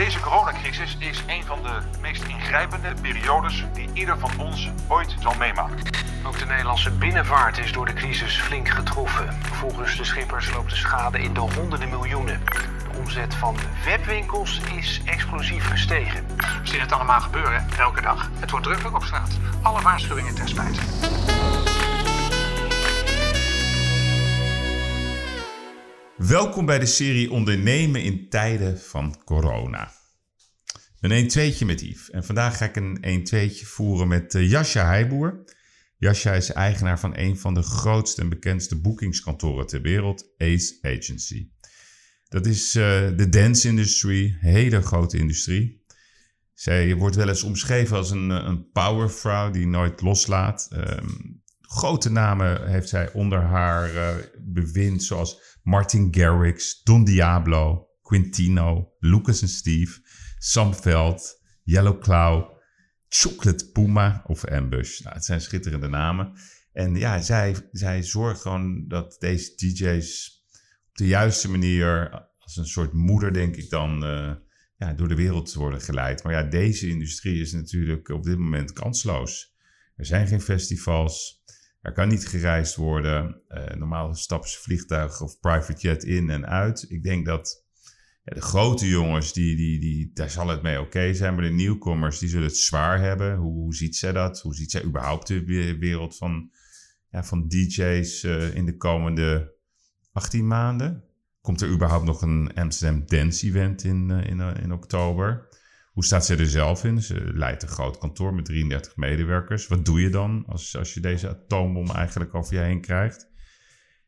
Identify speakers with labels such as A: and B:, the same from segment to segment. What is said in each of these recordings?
A: Deze coronacrisis is een van de meest ingrijpende periodes die ieder van ons ooit zal meemaken.
B: Ook de Nederlandse binnenvaart is door de crisis flink getroffen. Volgens de schippers loopt de schade in de honderden miljoenen. De omzet van webwinkels is explosief gestegen.
C: We zien het allemaal gebeuren, elke dag. Het wordt drukker op straat. Alle waarschuwingen ten spijt.
D: Welkom bij de serie Ondernemen in tijden van corona. Een 1-2'tje met Yves. En vandaag ga ik een 1-2'tje voeren met uh, Jascha Heijboer. Jascha is eigenaar van een van de grootste en bekendste boekingskantoren ter wereld, Ace Agency. Dat is uh, de dance industry, hele grote industrie. Zij wordt wel eens omschreven als een, een powervrouw die nooit loslaat. Um, grote namen heeft zij onder haar uh, bewind, zoals Martin Garrix, Don Diablo, Quintino, Lucas en Steve, Sam Veld, Yellow Claw, Chocolate Puma of Ambush. Nou, het zijn schitterende namen. En ja, zij, zij zorgt gewoon dat deze DJ's op de juiste manier, als een soort moeder denk ik dan, uh, ja, door de wereld worden geleid. Maar ja, deze industrie is natuurlijk op dit moment kansloos. Er zijn geen festivals. Er kan niet gereisd worden. Uh, normaal stappen ze vliegtuig of private jet in en uit. Ik denk dat ja, de grote jongens, die, die, die, daar zal het mee oké zijn. Maar de nieuwkomers, die zullen het zwaar hebben. Hoe, hoe ziet zij dat? Hoe ziet zij überhaupt de wereld van, ja, van DJ's uh, in de komende 18 maanden? Komt er überhaupt nog een Amsterdam Dance Event in, uh, in, in oktober? Hoe staat ze er zelf in? Ze leidt een groot kantoor met 33 medewerkers. Wat doe je dan als, als je deze atoombom eigenlijk over je heen krijgt?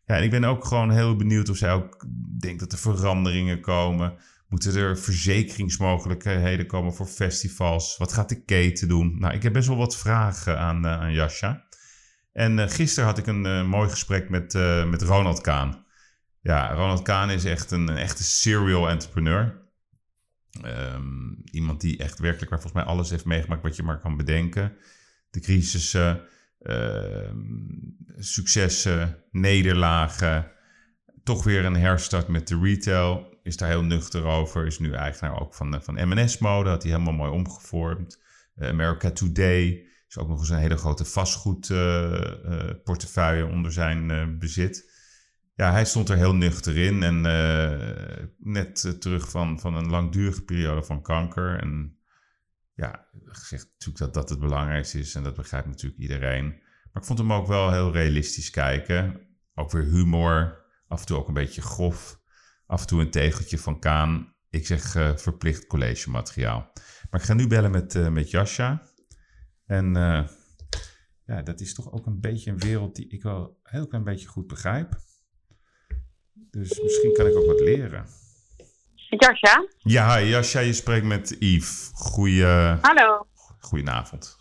D: Ja, en ik ben ook gewoon heel benieuwd of zij ook denkt dat er veranderingen komen. Moeten er verzekeringsmogelijkheden komen voor festivals? Wat gaat de keten doen? Nou, ik heb best wel wat vragen aan, uh, aan Jascha. En uh, gisteren had ik een uh, mooi gesprek met, met Ronald Kaan. Ja, Ronald Kaan is echt een, een echte serial entrepreneur. Um, iemand die echt werkelijk waar volgens mij alles heeft meegemaakt wat je maar kan bedenken. De crisissen, uh, successen, nederlagen. Toch weer een herstart met de retail. Is daar heel nuchter over. Is nu eigenaar ook van, van M&S Mode. Had hij helemaal mooi omgevormd. Uh, America Today. Is ook nog eens een hele grote vastgoedportefeuille uh, onder zijn bezit. Ja, hij stond er heel nuchter in en uh, net uh, terug van, van een langdurige periode van kanker. En ja, gezegd natuurlijk dat dat het belangrijkste is en dat begrijpt natuurlijk iedereen. Maar ik vond hem ook wel heel realistisch kijken. Ook weer humor, af en toe ook een beetje grof. Af en toe een tegeltje van Kaan. Ik zeg uh, verplicht college materiaal. Maar ik ga nu bellen met, met Jascha. En ja, dat is toch ook een beetje een wereld die ik wel een heel klein beetje goed begrijp. Dus misschien kan ik ook wat leren.
E: Jascha?
D: Ja, Jascha, je spreekt met Yves. Goeie...
E: Hallo.
D: Goedenavond.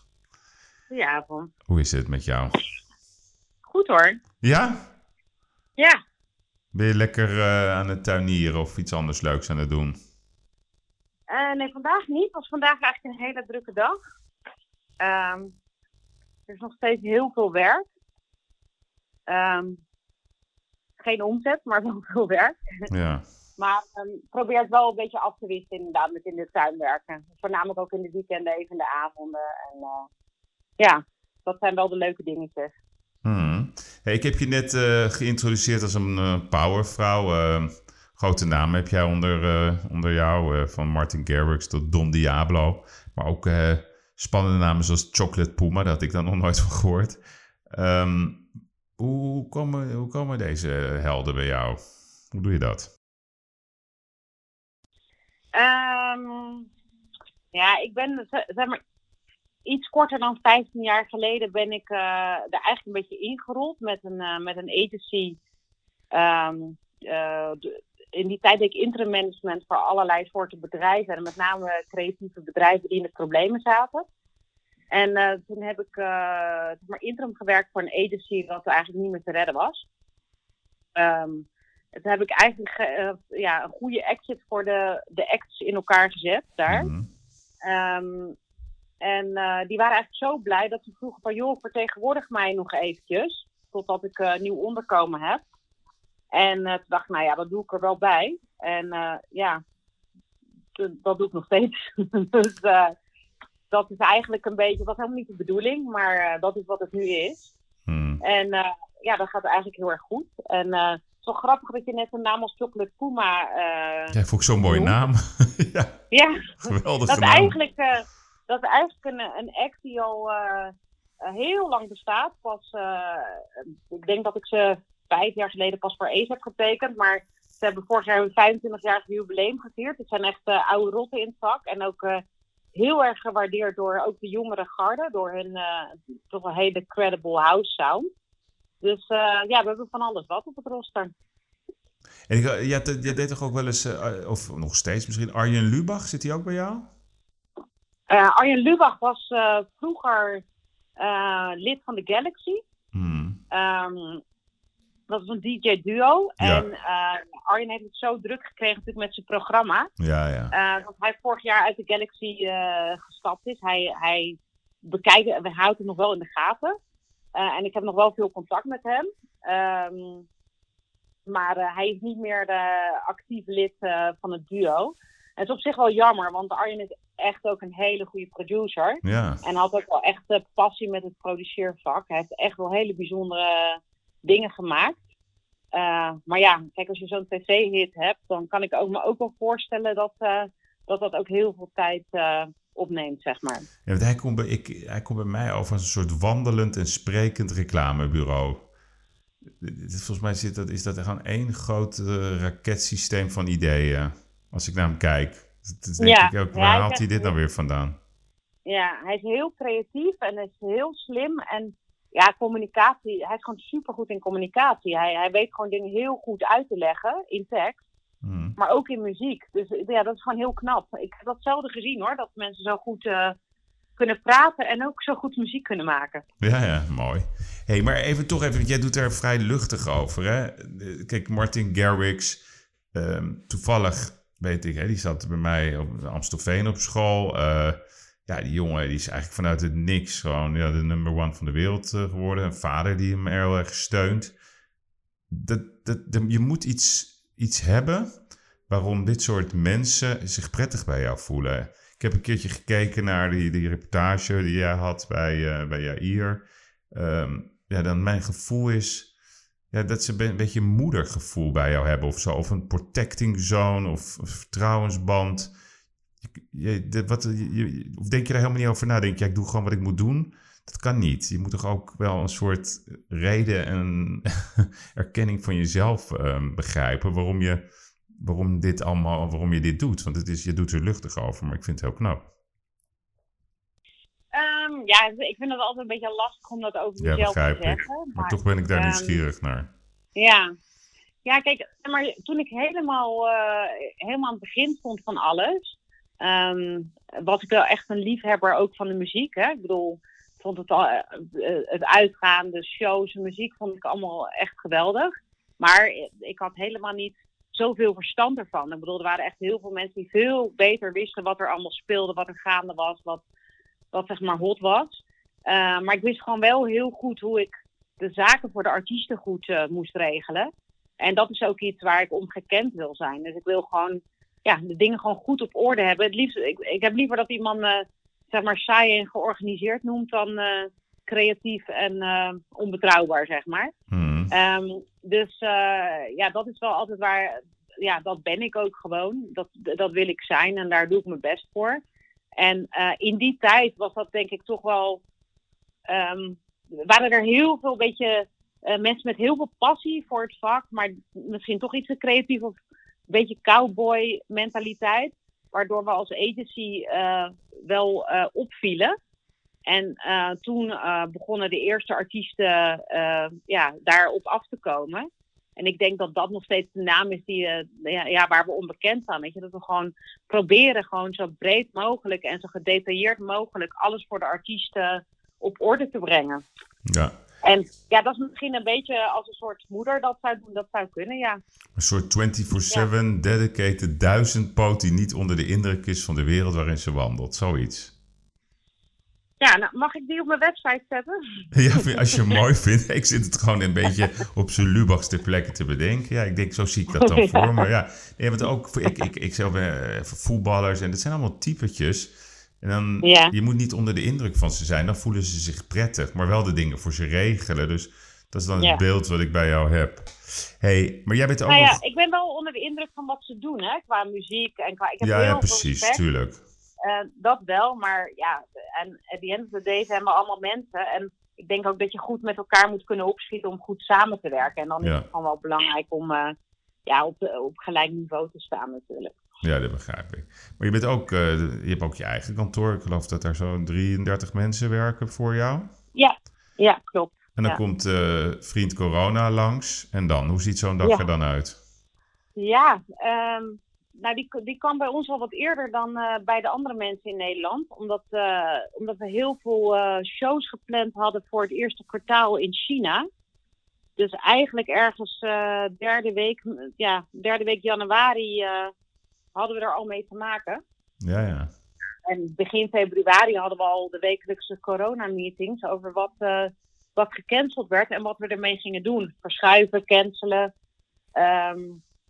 E: Goedenavond.
D: Hoe is het met jou?
E: Goed hoor.
D: Ja?
E: Ja.
D: Ben je lekker uh, aan het tuinieren of iets anders leuks aan het doen?
E: Uh, nee, vandaag niet. Het was vandaag eigenlijk een hele drukke dag. Um, er is nog steeds heel veel werk. Um, geen omzet, maar wel veel werk.
D: Ja.
E: maar um, probeer het wel een beetje af te wisselen inderdaad met in de tuin werken. Voornamelijk ook in de weekenden, even in de avonden. En uh, ja, dat zijn wel de leuke dingetjes.
D: Hmm. Hey, ik heb je net uh, geïntroduceerd als een uh, powervrouw. grote naam heb jij onder, onder jou, van Martin Garrix tot Don Diablo. Maar ook spannende namen zoals Chocolate Puma, dat had ik dan nog nooit van gehoord. Um, hoe komen, hoe komen deze helden bij jou? Hoe doe je dat?
E: Um, ja, ik ben zeg maar iets korter dan 15 jaar geleden ben ik uh, er eigenlijk een beetje ingerold met een, uh, met een agency. Uh, de, in die tijd deed ik interim management voor allerlei soorten bedrijven en met name creatieve bedrijven die in de problemen zaten. En uh, toen heb ik uh, maar interim gewerkt voor een agency wat eigenlijk niet meer te redden was. Um, toen heb ik eigenlijk uh, ja, een goede exit voor de, de acts in elkaar gezet daar. Mm -hmm. um, en die waren eigenlijk zo blij dat ze vroegen van joh, vertegenwoordig mij nog eventjes. Totdat ik nieuw onderkomen heb. En toen dacht ik, nou ja, dat doe ik er wel bij. En ja, dat doe ik nog steeds. dus uh, dat is eigenlijk een beetje, dat is helemaal niet de bedoeling, maar uh, dat is wat het nu is.
D: Hmm.
E: En uh, ja, dat gaat eigenlijk heel erg goed. En het is wel grappig dat je net een naam als Chocolate Puma.
D: ja, vond ik zo'n mooie naam. ja,
E: ja,
D: geweldig.
E: Dat, eigenlijk, dat is eigenlijk een, een act die al heel lang bestaat. Pas, ik denk dat ik ze vijf jaar geleden pas voor Ace heb getekend. Maar ze hebben vorig jaar hun 25-jarig jubileum gevierd. Het zijn echt uh, oude rotten in het vak. En ook uh, heel erg gewaardeerd door ook de jongere garde. Door hun uh, toch een hele credible house sound. Dus ja, we hebben van alles wat op het roster.
D: En ik, jij, jij deed toch ook wel eens, of nog steeds misschien, Arjen Lubach, zit hij ook bij jou?
E: Arjen Lubach was vroeger lid van de Galaxy.
D: Hmm.
E: Um, dat is een DJ-duo.
D: Ja.
E: En uh, Arjen heeft het zo druk gekregen natuurlijk met zijn programma.
D: Ja, ja.
E: Uh, dat hij vorig jaar uit de Galaxy uh, gestapt is. Hij, hij bekijkt en houdt het nog wel in de gaten. en ik heb nog wel veel contact met hem. Um, maar hij is niet meer de actieve lid van het duo. Het is op zich wel jammer, want Arjen is echt ook een hele goede producer.
D: Ja.
E: En had ook wel echt passie met het produceervak. Hij heeft echt wel hele bijzondere dingen gemaakt. Uh, maar ja, kijk, als je zo'n tv-hit hebt, dan kan ik ook, me ook wel voorstellen dat, uh, dat dat ook heel veel tijd uh, opneemt, zeg maar.
D: Ja, want hij komt, bij, ik, hij komt bij mij over als een soort wandelend en sprekend reclamebureau. Volgens mij zit dat, is dat gewoon één groot raketsysteem van ideeën. Als ik naar hem kijk. Dan denk
E: ja,
D: ik ook, waar haalt hij dit nou weer vandaan?
E: Ja, hij is heel creatief en is heel slim. En ja, communicatie. Hij is gewoon supergoed in communicatie. Hij, hij weet gewoon dingen heel goed uit te leggen in tekst.
D: Hmm.
E: Maar ook in muziek. Dus ja, dat is gewoon heel knap. Ik heb dat zelden gezien hoor. Dat mensen zo goed uh, kunnen praten en ook zo goed muziek kunnen maken.
D: Ja, ja, mooi. hey, maar even toch even, want jij doet er vrij luchtig over. Hè? Kijk, Martin Garrix, um, toevallig weet ik, hè, die zat bij mij op Amstelveen op school. Uh, ja, die jongen die is eigenlijk vanuit het niks gewoon ja, de number one van de wereld uh, geworden. Een vader die hem heel erg steunt. Dat, dat, je moet iets, iets hebben waarom dit soort mensen zich prettig bij jou voelen. Ik heb een keertje gekeken naar die, die reportage die jij had bij, uh, bij Jair. Um, ja, dan mijn gevoel is ja, dat ze een beetje een moedergevoel bij jou hebben of zo. Of een protecting zone of een vertrouwensband. Je, de, wat, je, of denk je daar helemaal niet over na? Denk je, ja, ik doe gewoon wat ik moet doen? Dat kan niet. Je moet toch ook wel een soort reden en erkenning van jezelf um, begrijpen waarom je, waarom dit allemaal, waarom je dit doet. Want het is, je doet er luchtig over, maar ik vind het heel knap.
E: Um, ja, ik vind het altijd een beetje lastig om dat over
D: ja,
E: mezelf te
D: begrijp
E: zeggen.
D: Ik. Maar,
E: maar
D: toch ben ik daar
E: um,
D: nieuwsgierig naar.
E: Ja. Ja, kijk, maar toen ik helemaal, uh, helemaal aan het begin stond van alles, um, was ik wel echt een liefhebber ook van de muziek. Hè? Ik bedoel, vond het, al, uh, het uitgaan, de shows, de muziek vond ik allemaal echt geweldig. Maar ik had helemaal niet zoveel verstand ervan. Ik bedoel, er waren echt heel veel mensen die veel beter wisten wat er allemaal speelde, wat er gaande was, wat, wat zeg maar hot was. Uh, maar ik wist gewoon wel heel goed hoe ik de zaken voor de artiesten goed moest regelen. En dat is ook iets waar ik om gekend wil zijn. Dus ik wil gewoon ja, de dingen gewoon goed op orde hebben. Het liefst, ik, ik heb liever dat iemand me zeg maar saai en georganiseerd noemt dan uh, creatief en uh, onbetrouwbaar, zeg maar.
D: Hmm.
E: Um, dus uh, ja, dat is wel altijd waar. Ja, dat ben ik ook gewoon. Dat, dat wil ik zijn en daar doe ik mijn best voor. En uh, in die tijd was dat denk ik toch wel. Um, waren er heel veel beetje uh, mensen met heel veel passie voor het vak, maar misschien toch iets te creatief of beetje cowboy mentaliteit, waardoor we als agency uh, wel uh, opvielen. En toen begonnen de eerste artiesten ja, daarop af te komen. En ik denk dat dat nog steeds de naam is die, ja, ja, waar we onbekend staan. Weet je? Dat we gewoon proberen gewoon zo breed mogelijk en zo gedetailleerd mogelijk alles voor de artiesten op orde te brengen.
D: Ja.
E: En ja, dat is misschien een beetje als een soort moeder dat zou doen. Dat zou kunnen, ja.
D: Een soort 24-7 dedicated duizendpoot die niet onder de indruk is van de wereld waarin ze wandelt. Zoiets.
E: Ja, nou, mag ik die op mijn website zetten?
D: Ja, als je hem mooi vindt. Ik zit het gewoon een beetje op zijn lubachste plekken te bedenken. Ja, ik denk, zo zie ik dat dan
E: Ja.
D: voor me. Ja, nee, want ook ik, ik, ik zelf ben eh, voetballers en dat zijn allemaal typetjes. En dan,
E: Ja.
D: je moet niet onder de indruk van ze zijn. Dan voelen ze zich prettig, maar wel de dingen voor ze regelen. Dus dat is dan
E: Ja.
D: het beeld wat ik bij jou heb. hey, maar jij bent ook
E: Nou ja,
D: nog...
E: ik ben wel onder de indruk van wat ze doen, hè, qua muziek en qua. Ik heb
D: Ja,
E: heel
D: ja, precies,
E: respect.
D: tuurlijk.
E: Eh, dat wel, maar ja, en at the end of the day zijn we allemaal mensen. En ik denk ook dat je goed met elkaar moet kunnen opschieten om goed samen te werken. En dan
D: Ja.
E: is het gewoon wel belangrijk om eh, ja, op, op gelijk niveau te staan natuurlijk.
D: Ja, dat begrijp ik. Maar je, bent ook, eh, je hebt ook je eigen kantoor. Ik geloof dat daar zo'n 33 mensen werken voor jou.
E: Ja, klopt.
D: En dan
E: Ja.
D: komt eh, vriend corona langs. En dan, hoe ziet zo'n dag
E: Ja.
D: er dan uit?
E: Ja, ehm, nou die, die kwam bij ons al wat eerder dan eh, bij de andere mensen in Nederland. Omdat, omdat we heel veel shows gepland hadden voor het eerste kwartaal in China. Dus eigenlijk ergens derde, week, ja, derde week januari hadden we er al mee te maken.
D: Ja, ja.
E: En begin februari hadden we al de wekelijkse corona-meetings over wat, eh, wat gecanceld werd en wat we ermee gingen doen. Verschuiven, cancelen. Ehm,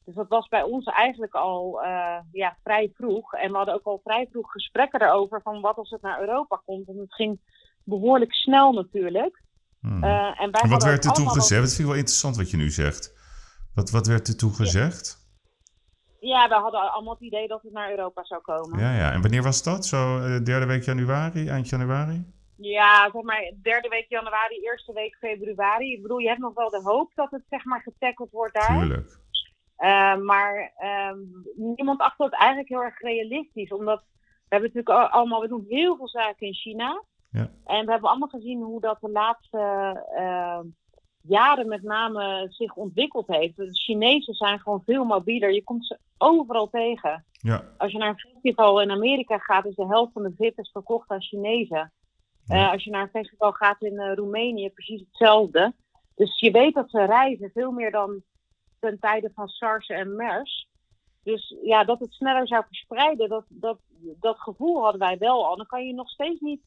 E: dus dat was bij ons eigenlijk al eh, ja, vrij vroeg. En we hadden ook al vrij vroeg gesprekken erover van wat als het naar Europa komt. En het ging behoorlijk snel natuurlijk.
D: Hmm.
E: Eh, en
D: wat werd er toen
E: allemaal
D: gezegd? Dat vind ik wel interessant wat je nu zegt. Wat, wat werd er toen gezegd?
E: Ja, we hadden allemaal het idee dat het naar Europa zou komen.
D: Ja, ja. En wanneer was dat? Zo eh, derde week januari, eind januari?
E: Ja, zeg maar derde week januari, eerste week februari. Ik bedoel, je hebt nog wel de hoop dat het zeg maar getackeld wordt daar.
D: Tuurlijk.
E: Eh, maar ehm, niemand acht het eigenlijk heel erg realistisch. Omdat we hebben natuurlijk al- allemaal, we doen heel veel zaken in China.
D: Ja.
E: En we hebben allemaal gezien hoe dat de laatste eh, jaren met name zich ontwikkeld heeft. De Chinezen zijn gewoon veel mobieler. Je komt ze overal tegen.
D: Ja,
E: Als je naar een festival in Amerika gaat, is de helft van de VIP verkocht aan Chinezen.
D: Ja.
E: Eh, als je naar een festival gaat in eh, Roemenië, precies hetzelfde. Dus je weet dat ze reizen, veel meer dan ten tijde van SARS en MERS. Dus ja, dat het sneller zou verspreiden, dat, dat, dat gevoel hadden wij wel al. Dan kan je nog steeds niet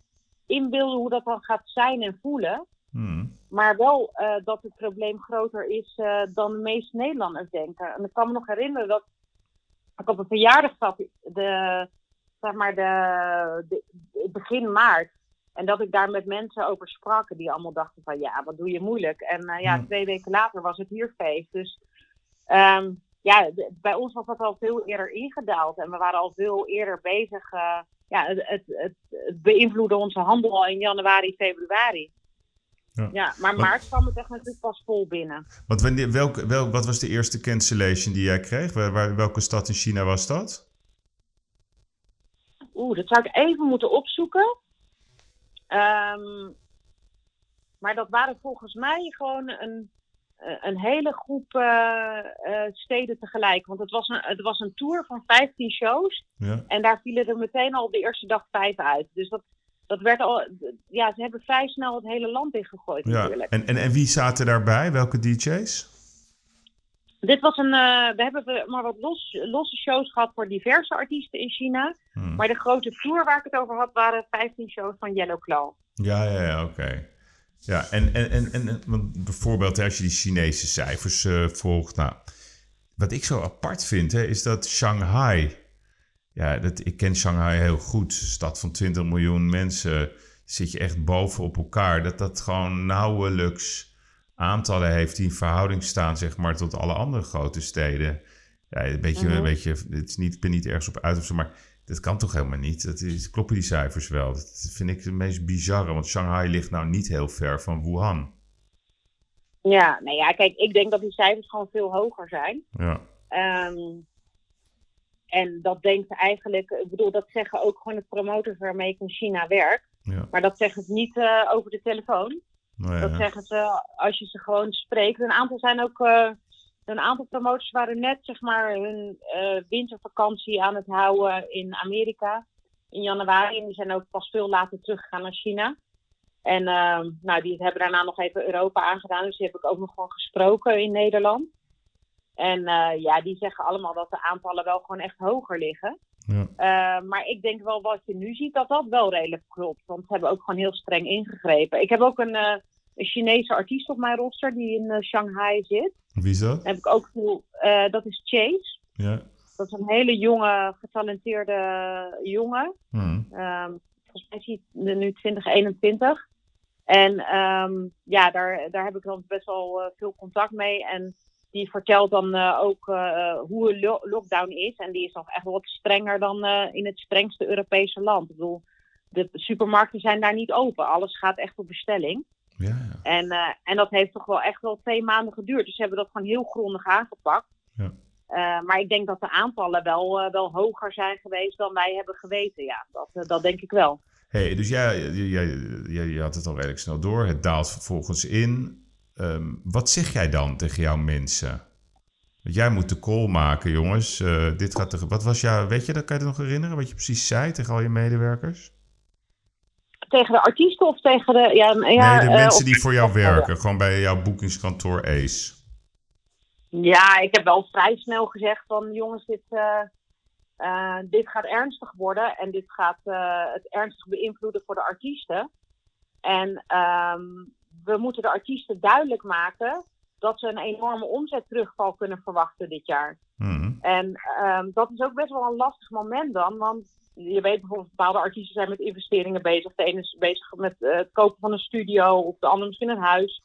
E: inbeelden hoe dat dan gaat zijn en voelen.
D: Hmm.
E: Maar wel eh, dat het probleem groter is eh, dan de meeste Nederlanders denken. En ik kan me nog herinneren dat ik op een verjaardag zat, de, zeg maar de, begin maart. En dat ik daar met mensen over sprak die allemaal dachten van ja, wat doe je moeilijk. En eh, ja,
D: Ja.
E: twee weken later was het hier feest. Dus ehm, ja, bij ons was dat al veel eerder ingedaald. En we waren al veel eerder bezig. ja, het, het, het, het beïnvloedde onze handel al in januari, februari.
D: Ja.
E: Ja, maar
D: Want-
E: maart kwam het echt natuurlijk pas vol binnen.
D: Want wanneer, welk, welk, wat was de eerste cancellation die jij kreeg? Waar, waar- welke stad in China was dat?
E: Oeh, dat zou ik even moeten opzoeken. Ehm, maar dat waren volgens mij gewoon een, eh, een hele groep eh, eh, steden tegelijk. Want het was, een, het was een tour van 15 shows.
D: Ja.
E: En daar vielen er meteen al op de eerste dag vijf uit. Dus dat, dat werd al. Ja, ze hebben vrij snel het hele land ingegooid
D: ja.
E: natuurlijk.
D: En, en, en wie zaten daarbij? Welke DJ's?
E: Dit was een. eh, we hebben maar wat los, losse shows gehad voor diverse artiesten in China.
D: Hmm.
E: Maar de grote tour waar ik het over had, waren 15 shows van Yellow Claw.
D: Ja, ja, ja, oké. Ja, en, en, en, en want bijvoorbeeld als je die Chinese cijfers eh, volgt. Nou, wat ik zo apart vind, hè, is dat Shanghai. Ja, dat, ik ken Shanghai heel goed. Een stad van 20 miljoen mensen. Zit je echt boven op elkaar. Dat dat gewoon nauwelijks aantallen heeft die in verhouding staan, zeg maar, tot alle andere grote steden. Ja, een beetje,
E: Mhm.
D: een beetje het is niet, ik ben niet ergens op uit of zo, maar dat kan toch helemaal niet? Dat is, kloppen die cijfers wel? Dat vind ik het meest bizarre, want Shanghai ligt nou niet heel ver van Wuhan.
E: Ja, nou ja, kijk, ik denk dat die cijfers gewoon veel hoger zijn.
D: Ja,
E: Ehm, en dat denkt eigenlijk, ik bedoel, dat zeggen ook gewoon de promotors waarmee ik in China werk.
D: ja.
E: Maar dat zeggen ze niet eh, over de telefoon.
D: Nou
E: Dat zeggen ze als je ze gewoon spreekt. Een aantal zijn ook. eh, een aantal promotors waren net zeg maar hun eh, wintervakantie aan het houden in Amerika in januari. En die zijn ook pas veel later teruggegaan naar China. En ehm, nou, die hebben daarna nog even Europa aangedaan. Dus die heb ik ook nog gewoon gesproken in Nederland. En eh, ja, die zeggen allemaal dat de aantallen wel gewoon echt hoger liggen.
D: Ja.
E: Eh, maar ik denk wel wat je nu ziet, dat dat wel redelijk klopt. Want ze hebben ook gewoon heel streng ingegrepen. Ik heb ook een, eh, een Chinese artiest op mijn roster die in Shanghai zit.
D: Wie is dat?
E: Heb ik ook dat is Chase.
D: Ja.
E: Dat is een hele jonge, getalenteerde jongen.
D: Hmm.
E: Ehm, volgens mij is hij nu 2021. En ehm, ja, daar, daar heb ik dan best wel veel contact mee. En die vertelt dan eh, ook eh, hoe een lo- lockdown is. En die is nog echt wat strenger dan eh, in het strengste Europese land. Ik bedoel, de supermarkten zijn daar niet open. Alles gaat echt op bestelling.
D: Ja, ja.
E: En, en dat heeft toch wel echt wel twee maanden geduurd. Dus ze hebben dat gewoon heel grondig aangepakt.
D: Ja.
E: Maar ik denk dat de aantallen wel, wel hoger zijn geweest dan wij hebben geweten. Ja, dat, dat denk ik wel.
D: Hey, dus jij, jij, jij, jij had het al redelijk snel door. Het daalt vervolgens in. Ehm, wat zeg jij dan tegen jouw mensen? Want jij moet de call maken, jongens. Eh, dit gaat er, wat was jouw, weet je, dat kan je het nog herinneren? Wat je precies zei tegen al je medewerkers?
E: Tegen de artiesten of tegen de. Ja, ja,
D: nee, de
E: eh,
D: mensen die voor jou werken. Gewoon bij jouw boekingskantoor Ace.
E: Ja, ik heb wel vrij snel gezegd van jongens, dit, eh, dit gaat ernstig worden en dit gaat het ernstig beïnvloeden voor de artiesten. En ehm, we moeten de artiesten duidelijk maken dat ze een enorme omzetterugval kunnen verwachten dit jaar.
D: Hmm.
E: En ehm, dat is ook best wel een lastig moment dan. Want je weet bijvoorbeeld, bepaalde artiesten zijn met investeringen bezig. De ene is bezig met eh, het kopen van een studio, of de andere misschien een huis.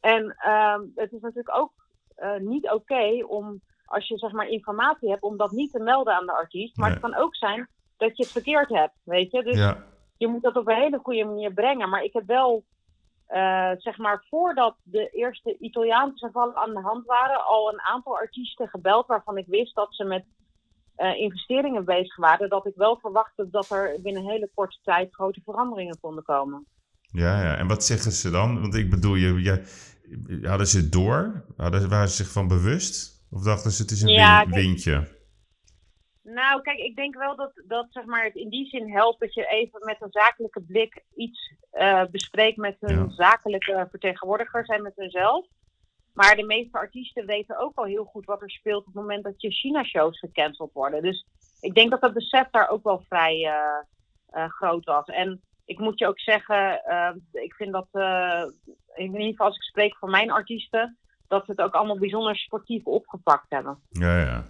E: En ehm, het is natuurlijk ook eh, niet oké om, als je zeg maar informatie hebt, om dat niet te melden aan de artiest. Maar
D: Nee.
E: het kan ook zijn dat je het verkeerd hebt, weet je. Dus
D: Ja,
E: je moet dat op een hele goede manier brengen. Maar ik heb wel, eh, zeg maar, voordat de eerste Italiaanse gevallen aan de hand waren, al een aantal artiesten gebeld waarvan ik wist dat ze met eh, investeringen bezig waren. Dat ik wel verwachtte dat er binnen een hele korte tijd grote veranderingen konden komen.
D: ja, ja. En wat zeggen ze dan? Want ik bedoel, je, je, hadden ze het door? Hadden, waren ze zich van bewust? Of dachten ze het is een
E: Ja,
D: win- windje?
E: Nou, kijk, ik denk wel dat, dat zeg maar, het in die zin helpt dat je even met een zakelijke blik iets eh, bespreekt met hun
D: Ja.
E: zakelijke vertegenwoordigers en met hunzelf. Maar de meeste artiesten weten ook al heel goed wat er speelt op het moment dat je China-shows gecanceld worden. Dus ik denk dat dat besef daar ook wel vrij eh, eh, groot was. En ik moet je ook zeggen, ik vind dat, in ieder geval als ik spreek voor mijn artiesten, dat ze het ook allemaal bijzonder sportief opgepakt hebben.
D: Ja, ja.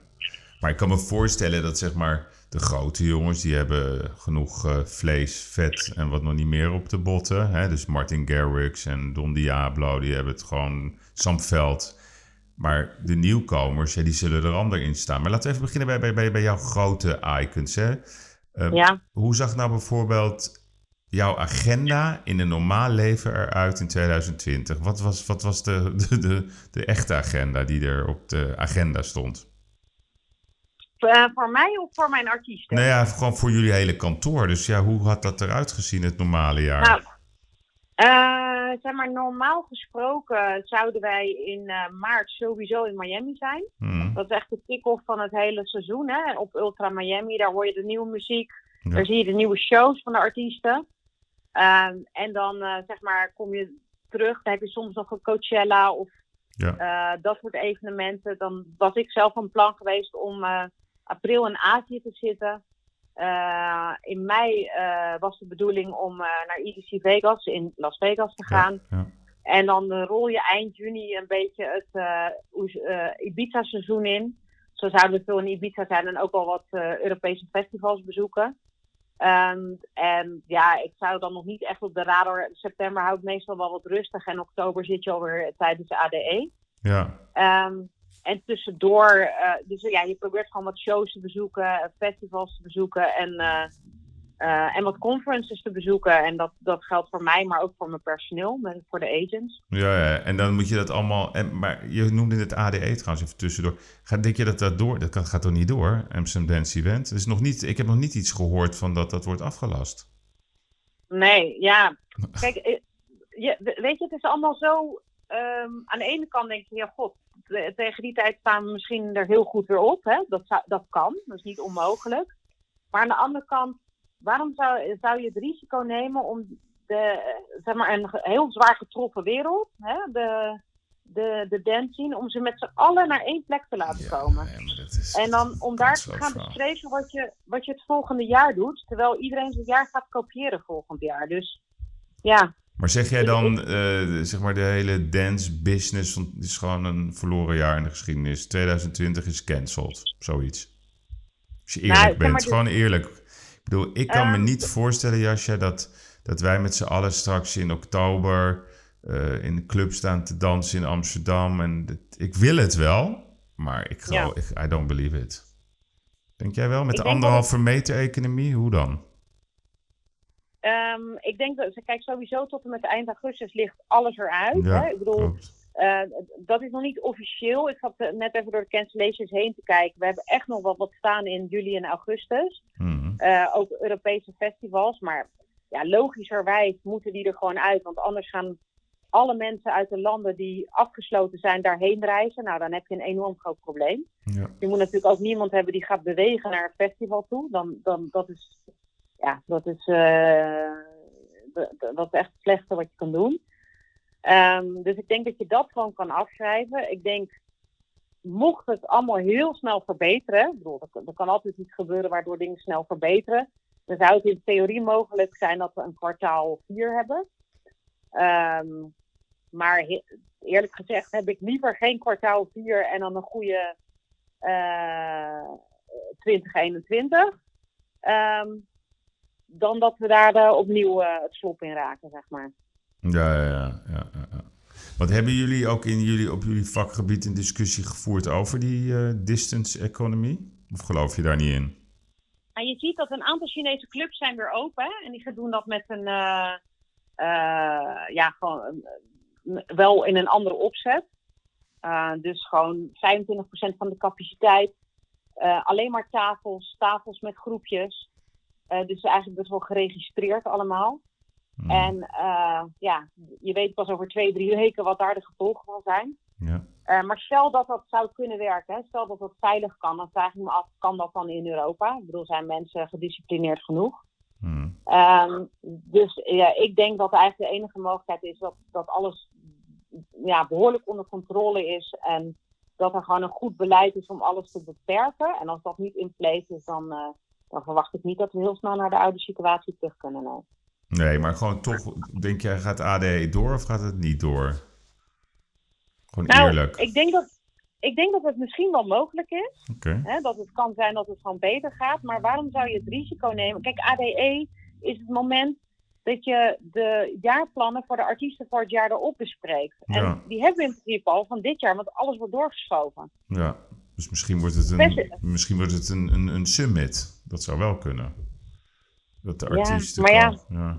D: Maar ik kan me voorstellen dat zeg maar de grote jongens, die hebben genoeg eh, vlees, vet en wat nog niet meer op de botten. Hè? Dus Martin Garrix en Don Diablo, die hebben het gewoon Sam Veld. Maar de nieuwkomers, ja, die zullen er ander in staan. Maar laten we even beginnen bij, bij, bij, bij jouw grote icons. Hè? Eh,
E: Ja.
D: Hoe zag nou bijvoorbeeld jouw agenda in een normaal leven eruit in 2020? Wat was, wat was de, de, de, de echte agenda die er op de agenda stond?
E: Eh, voor mij of voor mijn artiesten?
D: Nou ja, gewoon voor jullie hele kantoor. Dus ja, hoe had dat eruit gezien het normale jaar?
E: Nou, eh, zeg maar, normaal gesproken zouden wij in eh, maart sowieso in Miami zijn.
D: Hmm,
E: Dat is echt de kick-off van het hele seizoen. Hè? Op Ultra Miami, daar hoor je de nieuwe muziek.
D: Ja.
E: Daar zie je de nieuwe shows van de artiesten. Ehm, en dan, zeg maar, kom je terug. Dan heb je soms nog een Coachella of
D: Ja.
E: dat soort evenementen. Dan was ik zelf van plan geweest om april in Azië te zitten. Eh, in mei eh, was de bedoeling om eh, naar EDC Vegas in Las Vegas te gaan.
D: Ja.
E: En dan rol je eind juni een beetje het Ibiza-seizoen in. Zo zouden we veel in Ibiza zijn en ook al wat Europese festivals bezoeken. Ehm, en ja, ik zou dan nog niet echt op de radar. September houdt meestal wel wat rustig en oktober zit je alweer tijdens de ADE.
D: Ja.
E: Ehm, en tussendoor, eh, dus ja, je probeert gewoon wat shows te bezoeken, festivals te bezoeken en, eh, eh, en wat conferences te bezoeken. En dat, dat geldt voor mij, maar ook voor mijn personeel, met, voor de agents.
D: Ja, ja, en dan moet je dat allemaal... En, maar je noemde het ADE trouwens even tussendoor. Ga, denk je dat dat door... Dat kan- gaat toch niet door, Amsterdam Dance Event? Dus nog niet, ik heb nog niet iets gehoord van dat dat wordt afgelast.
E: Nee, ja. Kijk, je, weet je, het is allemaal zo. ehm, aan de ene kant denk je, ja, god, tegen die tijd staan we misschien er heel goed weer op. Hè? Dat, zou, dat kan, dat is niet onmogelijk. Maar aan de andere kant, waarom zou, zou je het risico nemen om de, zeg maar, een heel zwaar getroffen wereld, hè? De, de, de dance scene, om ze met z'n allen naar één plek te laten komen.
D: Ja, is
E: En dan om daar te gaan bespreken wat je, wat je het volgende jaar doet. Terwijl iedereen zijn jaar gaat kopiëren volgend jaar. Dus ja,
D: Maar zeg jij dan, eh, zeg maar, de hele dance business is gewoon een verloren jaar in de geschiedenis. 2020 is cancelled, zoiets. Als je eerlijk
E: Nou, maar
D: bent, gewoon eerlijk. Ik bedoel, ik kan me
E: Ehm,
D: niet voorstellen, Jasja, dat, dat wij met z'n allen straks in oktober eh, in de club staan te dansen in Amsterdam. En ik wil het wel, maar ik geloof, ik, I don't believe it. Denk jij wel, met
E: Ik
D: de anderhalve meter economie, hoe dan?
E: Ehm, ik denk dat, kijk, sowieso tot en met eind augustus ligt alles eruit.
D: Ja,
E: hè? Ik bedoel, eh, dat is nog niet officieel. Ik zat eh, net even door de cancellations heen te kijken. We hebben echt nog wel wat staan in juli en augustus.
D: Mhm.
E: Eh, ook Europese festivals. Maar ja, logischerwijs moeten die er gewoon uit. Want anders gaan alle mensen uit de landen die afgesloten zijn daarheen reizen. Nou, dan heb je een enorm groot probleem.
D: Ja.
E: Je moet natuurlijk ook niemand hebben die gaat bewegen naar een festival toe. Dan, dan dat is, ja, dat is, eh, dat is echt het slechtste wat je kan doen. Ehm, dus ik denk dat je dat gewoon kan afschrijven. Ik denk, mocht het allemaal heel snel verbeteren, bedoel, er, kan altijd iets gebeuren waardoor dingen snel verbeteren. Dan zou het in theorie mogelijk zijn dat we een kwartaal vier hebben. Ehm, maar eerlijk gezegd heb ik liever geen kwartaal 4 en dan een goede eh 2021. Ehm, dan dat we daar opnieuw eh, het slop in raken, zeg maar.
D: Ja, ja, ja, ja, ja. Wat hebben jullie ook in jullie, op jullie vakgebied een discussie gevoerd over die eh, distance economy? Of geloof je daar niet in?
E: En je ziet dat een aantal Chinese clubs zijn weer open. Hè? En die gaan doen dat met een, eh, ja, gewoon wel in een andere opzet. Dus gewoon 25% van de capaciteit. Alleen maar tafels, tafels met groepjes. Eh, dus eigenlijk best wel geregistreerd allemaal.
D: Hmm.
E: En eh, ja, je weet pas over twee, drie weken wat daar de gevolgen van zijn.
D: Ja.
E: Eh, maar stel dat dat zou kunnen werken, hè, stel dat dat veilig kan, dan vraag ik me af, kan dat dan in Europa? Ik bedoel, zijn mensen gedisciplineerd genoeg?
D: Hmm.
E: Ehm, dus ja, ik denk dat eigenlijk de enige mogelijkheid is dat, dat alles ja, behoorlijk onder controle is en dat er gewoon een goed beleid is om alles te beperken. En als dat niet in place is, dan, dan verwacht ik niet dat we heel snel naar de oude situatie terug kunnen. nee.
D: Nee, maar gewoon toch, denk jij, gaat ADE door of gaat het niet door? Gewoon
E: Nou,
D: eerlijk.
E: ik denk, dat, ik denk dat het misschien wel mogelijk is. Hè, dat het kan zijn dat het gewoon beter gaat. Maar waarom zou je het risico nemen? Kijk, ADE is het moment dat je de jaarplannen voor de artiesten voor het jaar erop bespreekt. En
D: Ja.
E: die hebben we in principe al van dit jaar, want alles wordt doorgeschoven.
D: Ja, dus misschien wordt het een, misschien wordt het een, een, een summit. Dat zou wel kunnen. Dat de
E: Ja,
D: artiesten
E: maar ja.
D: gewoon- ja.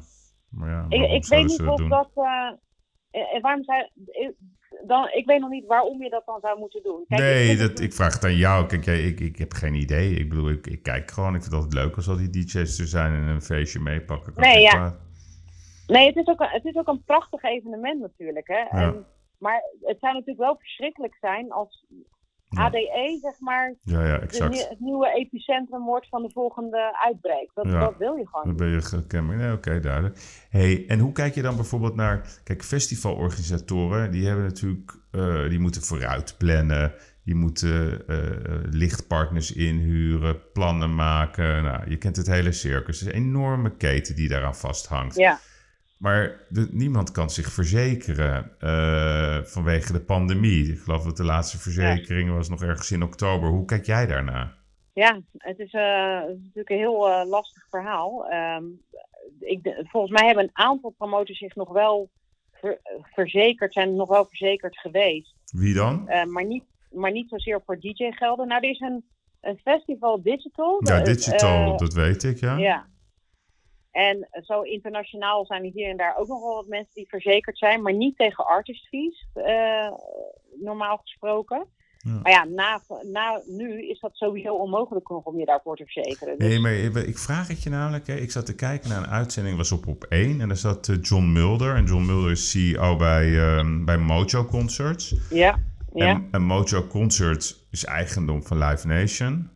D: Maar ja,
E: Ik, ik weet niet of dat. en waarom zou, ik- dan, ik weet nog niet waarom je dat dan zou moeten doen. Kijk, ik
D: nee,
E: vind
D: dat, ik vraag het aan jou. Kijk, jij, ik, ik heb geen idee. Ik bedoel, ik, ik kijk gewoon. Ik vind het altijd leuk als al die DJ's er zijn en een feestje meepakken.
E: Nee, ja. Nee, het is, ook een, het is ook een prachtig evenement natuurlijk. Hè?
D: Ja.
E: En, maar het zou natuurlijk wel verschrikkelijk zijn als
D: Ja.
E: ADE, zeg maar,
D: Ja, ja, exact.
E: het nieuwe epicentrum wordt van de volgende uitbreek. Dat,
D: Ja.
E: dat wil je gewoon.
D: Dan ben je gekenmerkt. Nee, oké, duidelijk. Hey, en hoe kijk je dan bijvoorbeeld naar... Kijk, festivalorganisatoren, die hebben natuurlijk... eh, die moeten vooruit plannen. Die moeten eh, eh, lichtpartners inhuren, plannen maken. Nou, je kent het hele circus. Het is een enorme keten die daaraan vasthangt.
E: Ja.
D: Maar de- niemand kan zich verzekeren eh, vanwege de pandemie. Ik geloof dat de laatste verzekering was nog ergens in oktober. Hoe kijk jij daarna?
E: Ja, het is, eh, het is natuurlijk een heel eh, lastig verhaal. Ehm, ik, volgens mij hebben een aantal promotors zich nog wel ver- verzekerd, zijn nog wel verzekerd geweest.
D: Wie dan?
E: Maar, niet, maar niet zozeer voor DJ-gelden. Nou, er is een, een festival digital.
D: Ja, digital, dat weet ik, ja.
E: Ja. En zo internationaal zijn er hier en daar ook nog wel wat mensen die verzekerd zijn, maar niet tegen artist fees, eh, normaal gesproken.
D: Ja.
E: Maar ja, na, na nu is dat sowieso onmogelijk nog om je daarvoor te verzekeren. Dus,
D: Nee, maar ik vraag het je namelijk. Hè. Ik zat te kijken naar een uitzending, was op op 1. En daar zat eh, John Mulder. En John Mulder is CEO bij, ehm, bij Mojo Concerts.
E: ja, ja,
D: En, en Mojo Concerts is eigendom van Live Nation.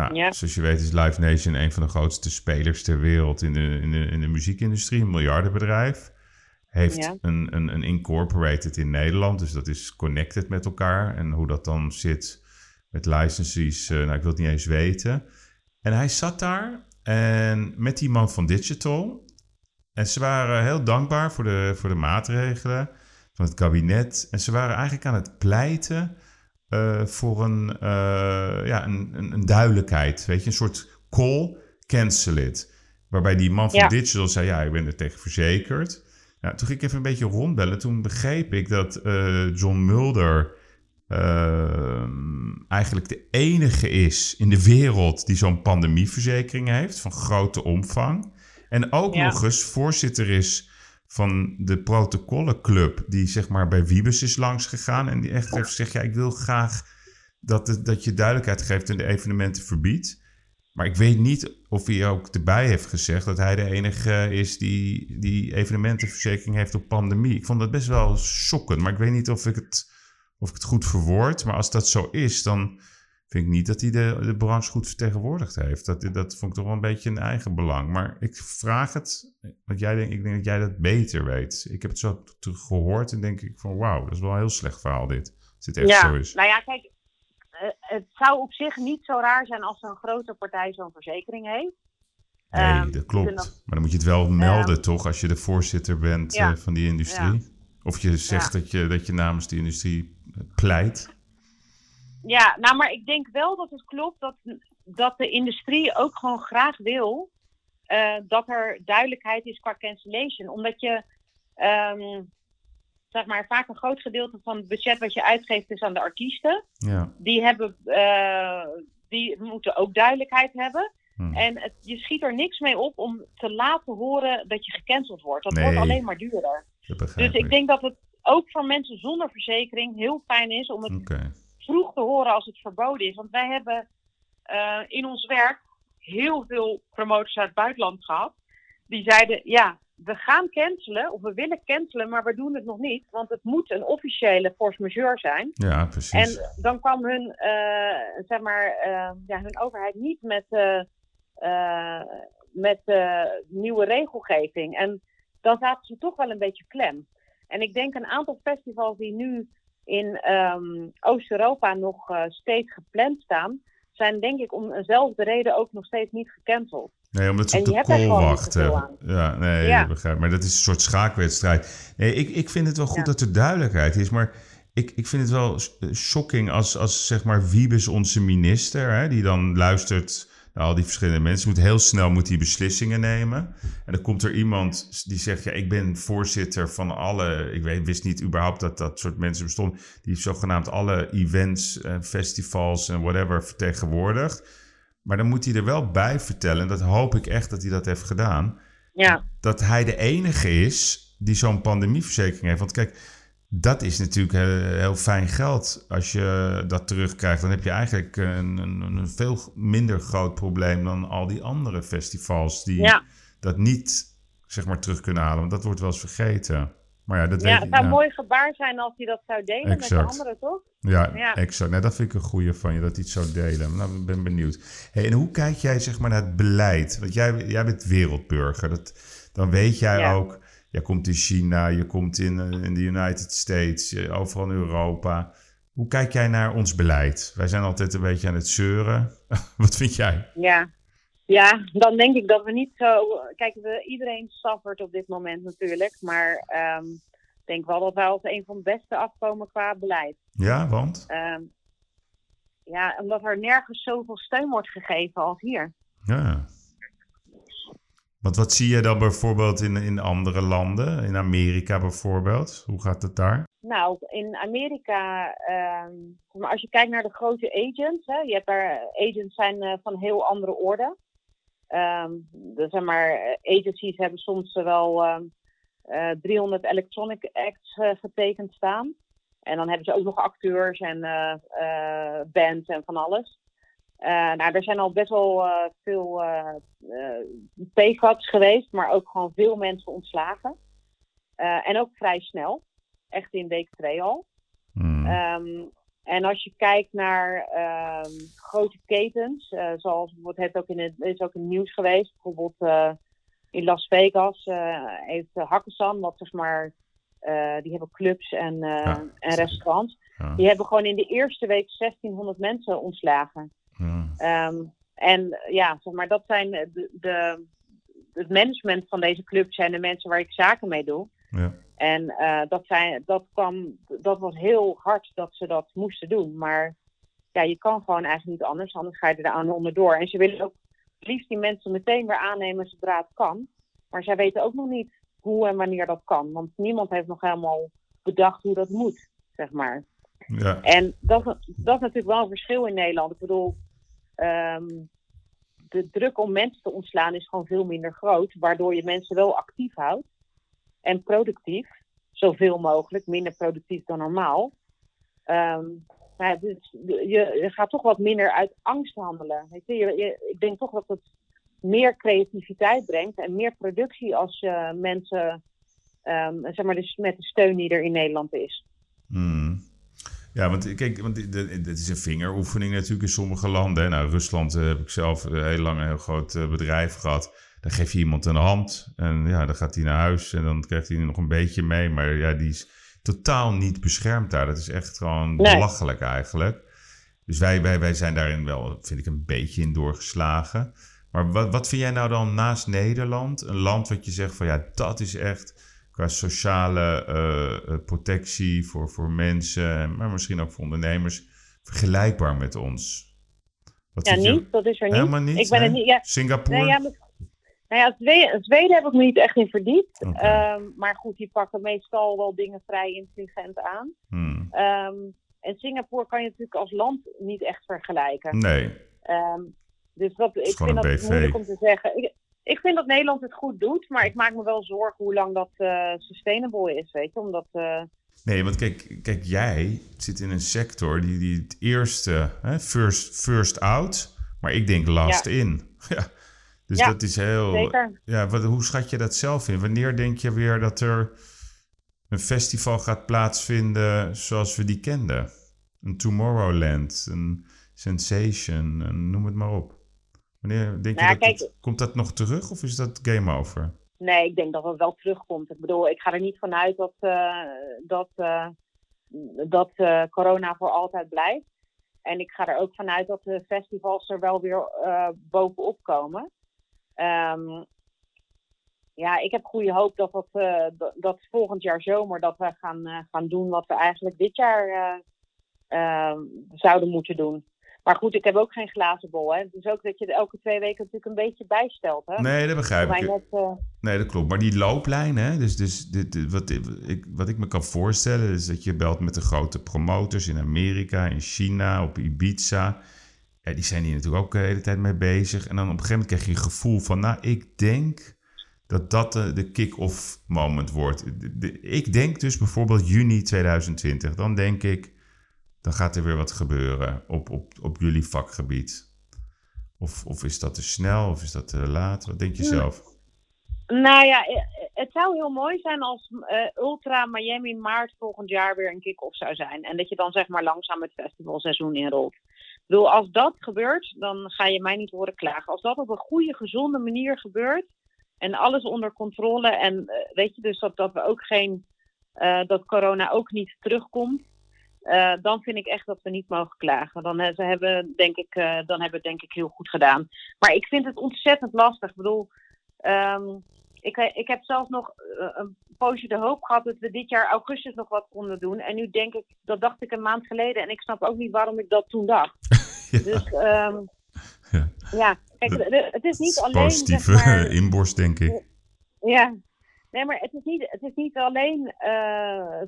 D: Nou,
E: Ja.
D: zoals je weet is Live Nation een van de grootste spelers ter wereld in de, in de, in de muziekindustrie. Een miljardenbedrijf. heeft
E: Ja.
D: een, een, een incorporated in Nederland. Dus dat is connected met elkaar. En hoe dat dan zit met licenses, eh, nou, ik wil het niet eens weten. En hij zat daar en met die man van Digital. En ze waren heel dankbaar voor de, voor de maatregelen van het kabinet. En ze waren eigenlijk aan het pleiten eh, voor een, eh, ja, een, een, een duidelijkheid. Weet je, een soort call, cancel it. Waarbij die man van
E: Ja.
D: Digital zei, ja, ik ben er tegen verzekerd. Nou, toen ging ik even een beetje rondbellen. Toen begreep ik dat eh, John Mulder eigenlijk de enige is in de wereld die zo'n pandemieverzekering heeft van grote omvang. En ook
E: Ja.
D: nog eens voorzitter is van de protocollenclub die zeg maar bij Wiebes is langs gegaan en die echt heeft gezegd, ja, ik wil graag dat, het- dat je duidelijkheid geeft en de evenementen verbiedt. Maar ik weet niet of hij ook erbij heeft gezegd dat hij de enige is die die evenementenverzekering heeft op pandemie. Ik vond dat best wel schokkend, maar ik weet niet of ik het, of ik het goed verwoord. Maar als dat zo is, dan vind ik niet dat hij de, de branche goed vertegenwoordigd heeft. Dat, dat vond ik toch wel een beetje een eigen belang. Maar ik vraag het, want jij denk, ik denk dat jij dat beter weet. Ik heb het zo gehoord en denk ik van wauw, dat is wel een heel slecht verhaal dit. Als dit echt
E: ja,
D: zo is.
E: nou ja, kijk, eh, het zou op zich niet zo raar zijn als een grote partij zo'n verzekering heeft.
D: Nee,
E: Ehm,
D: dat klopt.
E: dat-
D: Maar dan moet je het wel melden, toch? Als je de voorzitter bent
E: Ja.
D: eh, van die industrie. Of je zegt dat, je, dat je namens die industrie pleit.
E: Ja, nou, maar ik denk wel dat het klopt dat, dat de industrie ook gewoon graag wil eh, dat er duidelijkheid is qua cancellation. Omdat je, ehm, zeg maar, vaak een groot gedeelte van het budget wat je uitgeeft is aan de artiesten.
D: Ja.
E: Die, hebben, eh, die moeten ook duidelijkheid hebben.
D: Hm.
E: En het, je schiet er niks mee op om te laten horen dat je gecanceld wordt. Dat
D: Nee.
E: wordt alleen maar duurder. Dus ik denk dat het ook voor mensen zonder verzekering heel fijn is om het. Vroeg te horen als het verboden is. Want wij hebben eh, in ons werk heel veel promotors uit het buitenland gehad. Die zeiden, ja, we gaan cancelen of we willen cancelen, maar we doen het nog niet. Want het moet een officiële force majeure zijn.
D: Ja, precies.
E: En dan kwam hun, eh, zeg maar, eh, ja, hun overheid niet met, eh, met nieuwe regelgeving. En dan zaten ze toch wel een beetje klem. En ik denk een aantal festivals die nu in ehm, Oost-Europa nog eh, steeds gepland staan, zijn denk ik om eenzelfde reden ook nog steeds niet gecanceld.
D: Nee, omdat ze
E: En
D: op de call wachten. Ja, nee,
E: Ja.
D: begrijp. Maar dat is een soort schaakwedstrijd. Nee, ik, ik vind het wel goed
E: Ja.
D: dat er duidelijkheid is. Maar ik, ik vind het wel eh, shocking als, als zeg maar Wiebes, onze minister, hè, die dan luistert naar al die verschillende mensen, moet heel snel moet die beslissingen nemen. En dan komt er iemand die zegt, ja, ik ben voorzitter van alle, ik weet, wist niet überhaupt dat dat soort mensen bestonden, die zogenaamd alle events, festivals en whatever vertegenwoordigt. Maar dan moet hij er wel bij vertellen, en dat hoop ik echt dat hij dat heeft gedaan,
E: Ja,
D: dat hij de enige is die zo'n pandemieverzekering heeft. Want kijk, dat is natuurlijk heel, heel fijn geld. Als je dat terugkrijgt, dan heb je eigenlijk een, een, een veel minder groot probleem dan al die andere festivals die
E: ja.
D: dat niet zeg maar terug kunnen halen. Want dat wordt wel eens vergeten. Maar ja, dat
E: ja
D: weet
E: het
D: je.
E: zou
D: ja.
E: een mooi gebaar zijn als hij dat zou delen met de anderen, toch?
D: Ja,
E: Ja.
D: exact. Nou, dat vind ik een goeie van je, dat hij het zou delen. Nou, ik ben benieuwd. Hey, en hoe kijk jij zeg maar naar het beleid? Want jij, jij bent wereldburger. Dat, dan weet jij ook, jij komt in China, je komt in, eh, in de United States, je- overal in Europa. Hoe kijk jij naar ons beleid? Wij zijn altijd een beetje aan het zeuren. Wat vind jij?
E: Ja. ja, dan denk ik dat we niet zo. Kijk, we, iedereen suffert op dit moment natuurlijk. Maar ehm, ik denk wel dat wij als een van de beste afkomen qua beleid.
D: Ja, want?
E: Ehm, ja, omdat er nergens zoveel steun wordt gegeven als hier.
D: Ja. Want wat zie je dan bijvoorbeeld in, in andere landen? In Amerika bijvoorbeeld? Hoe gaat het daar?
E: Nou, in Amerika, ehm, als je kijkt naar de grote agents, hè, je hebt daar agents zijn eh, van heel andere orde. Ehm, zeg maar, eh, agencies hebben soms wel ehm, eh, 300 electronic acts eh, getekend staan. En dan hebben ze ook nog acteurs en eh, eh, bands en van alles. Eh, nou, er zijn al best wel eh, veel eh pay-cuts geweest, maar ook gewoon veel mensen ontslagen. En ook vrij snel echt in week 2 al.
D: Hmm.
E: Ehm, en als je kijkt naar ehm, grote ketens, zoals bijvoorbeeld het ook in het is ook in het nieuws geweest, bijvoorbeeld in Las Vegas heeft Hakkasan, wat zeg maar, die hebben clubs en,
D: Ja.
E: en restaurants.
D: Ja.
E: Die hebben gewoon in de eerste week 1600 mensen ontslagen.
D: Ja.
E: Ehm, en ja, zeg maar, dat zijn de, de, het management van deze club zijn de mensen waar ik zaken mee doe.
D: Ja.
E: En eh, dat, zijn, dat, kwam, dat was heel hard dat ze dat moesten doen. Maar ja, je kan gewoon eigenlijk niet anders, anders ga je er aan onderdoor. En ze willen ook liefst die mensen meteen weer aannemen zodra het kan. Maar zij weten ook nog niet hoe en wanneer dat kan. Want niemand heeft nog helemaal bedacht hoe dat moet, zeg maar.
D: Ja.
E: En dat, dat is natuurlijk wel een verschil in Nederland. Ik bedoel, ehm, de druk om mensen te ontslaan is gewoon veel minder groot. Waardoor je mensen wel actief houdt. En productief. Zoveel mogelijk. Minder productief dan normaal. Ehm, ja, dus je, je gaat toch wat minder uit angst handelen. Je? Je, ik denk toch dat het meer creativiteit brengt. En meer productie als je mensen... ehm, zeg maar dus met de steun die er in Nederland is.
D: Hmm. Ja, want kijk, want dit is een vingeroefening natuurlijk in sommige landen. hè. Nou, Rusland eh, heb ik zelf heel lang een heel groot eh, bedrijf gehad. Dan geef je iemand een hand en ja, dan gaat hij naar huis en dan krijgt hij nog een beetje mee. Maar ja, die is totaal niet beschermd daar. Dat is echt gewoon
E: Nee.
D: belachelijk eigenlijk. Dus wij, wij, wij zijn daarin wel, vind ik, een beetje in doorgeslagen. Maar wat, wat vind jij nou dan naast Nederland? Een land wat je zegt van ja, dat is echt qua sociale eh, protectie voor, voor mensen, maar misschien ook voor ondernemers, vergelijkbaar met ons. Wat
E: Ja,
D: je-
E: niet. Dat is er niet.
D: Helemaal niet?
E: Ik ben
D: hè?
E: niet. Ja,
D: Singapore?
E: nee, ja, maar- nou ja, Zweden, Zweden heb ik me niet echt in verdiept.
D: Oké.
E: Ehm, maar goed, die pakken meestal wel dingen vrij intelligent aan.
D: Hmm.
E: Ehm, en Singapore kan je natuurlijk als land niet echt vergelijken.
D: Nee.
E: Ehm, dus dat, ik
D: gewoon
E: vind
D: een
E: dat
D: BV.
E: moeilijk om te zeggen. Ik, ik vind dat Nederland het goed doet, maar ik maak me wel zorgen hoe lang dat eh, sustainable is, weet je. Omdat, eh,
D: Nee, want kijk, kijk, jij zit in een sector die, die het eerste, hè, first, first out, maar ik denk last in. Ja. Dus
E: Ja,
D: dat is heel.
E: zeker.
D: Ja, wat, hoe schat je dat zelf in? Wanneer denk je weer dat er een festival gaat plaatsvinden zoals we die kenden? Een Tomorrowland, een Sensation, een, noem het maar op. Wanneer denk
E: Nou
D: je dat
E: kijk-
D: het- komt dat nog terug of is dat game over?
E: Nee, ik denk dat het wel terugkomt. Ik bedoel, ik ga er niet vanuit dat, eh, dat, eh, dat eh, corona voor altijd blijft. En ik ga er ook vanuit dat de festivals er wel weer bovenop komen. Ehm, ja, ik heb goede hoop dat, dat, dat, dat volgend jaar zomer dat we gaan, gaan doen wat we eigenlijk dit jaar zouden moeten doen. Maar goed, ik heb ook geen glazen bol. Hè. Het is ook dat je er elke twee weken natuurlijk een beetje bijstelt. Hè.
D: Nee, dat begrijp ik.
E: net, eh,
D: Nee, dat klopt. Maar die looplijn, hè? Dus, dus dit, dit- wat, ik, wat ik me kan voorstellen, is dat je belt met de grote promotors in Amerika, in China, op Ibiza. Ja, die zijn hier natuurlijk ook de hele tijd mee bezig. En dan op een gegeven moment krijg je een gevoel van, nou, ik denk dat dat de, kick-off moment wordt. Ik denk dus bijvoorbeeld juni 2020. Dan denk ik, dan gaat er weer wat gebeuren op, op, op jullie vakgebied. Of, of is dat te snel of is dat te laat? Wat denk je zelf?
E: Nou ja, eh, het zou heel mooi zijn als eh, Ultra Miami maart volgend jaar weer een kick-off zou zijn. En dat je dan zeg maar langzaam het festivalseizoen inrolt. Ik bedoel, als dat gebeurt, dan ga je mij niet horen klagen. Als dat op een goede, gezonde manier gebeurt en alles onder controle en eh, weet je dus dat, dat we ook geen, eh, dat corona ook niet terugkomt. Eh, dan vind ik echt dat we niet mogen klagen. Dan, eh, ze hebben, denk ik, eh, dan hebben we het denk ik heel goed gedaan. Maar ik vind het ontzettend lastig. Ik bedoel, ehm, ik, ik heb zelfs nog een poosje de hoop gehad dat we dit jaar augustus nog wat konden doen. En nu denk ik, dat dacht ik een maand geleden. En ik snap ook niet waarom ik dat toen dacht.
D: Ja.
E: Dus ehm,
D: Ja.
E: ja, kijk, het is niet alleen.
D: Positieve
E: zeg maar,
D: inborst, denk ik.
E: ja, nee, maar het is niet, het is niet alleen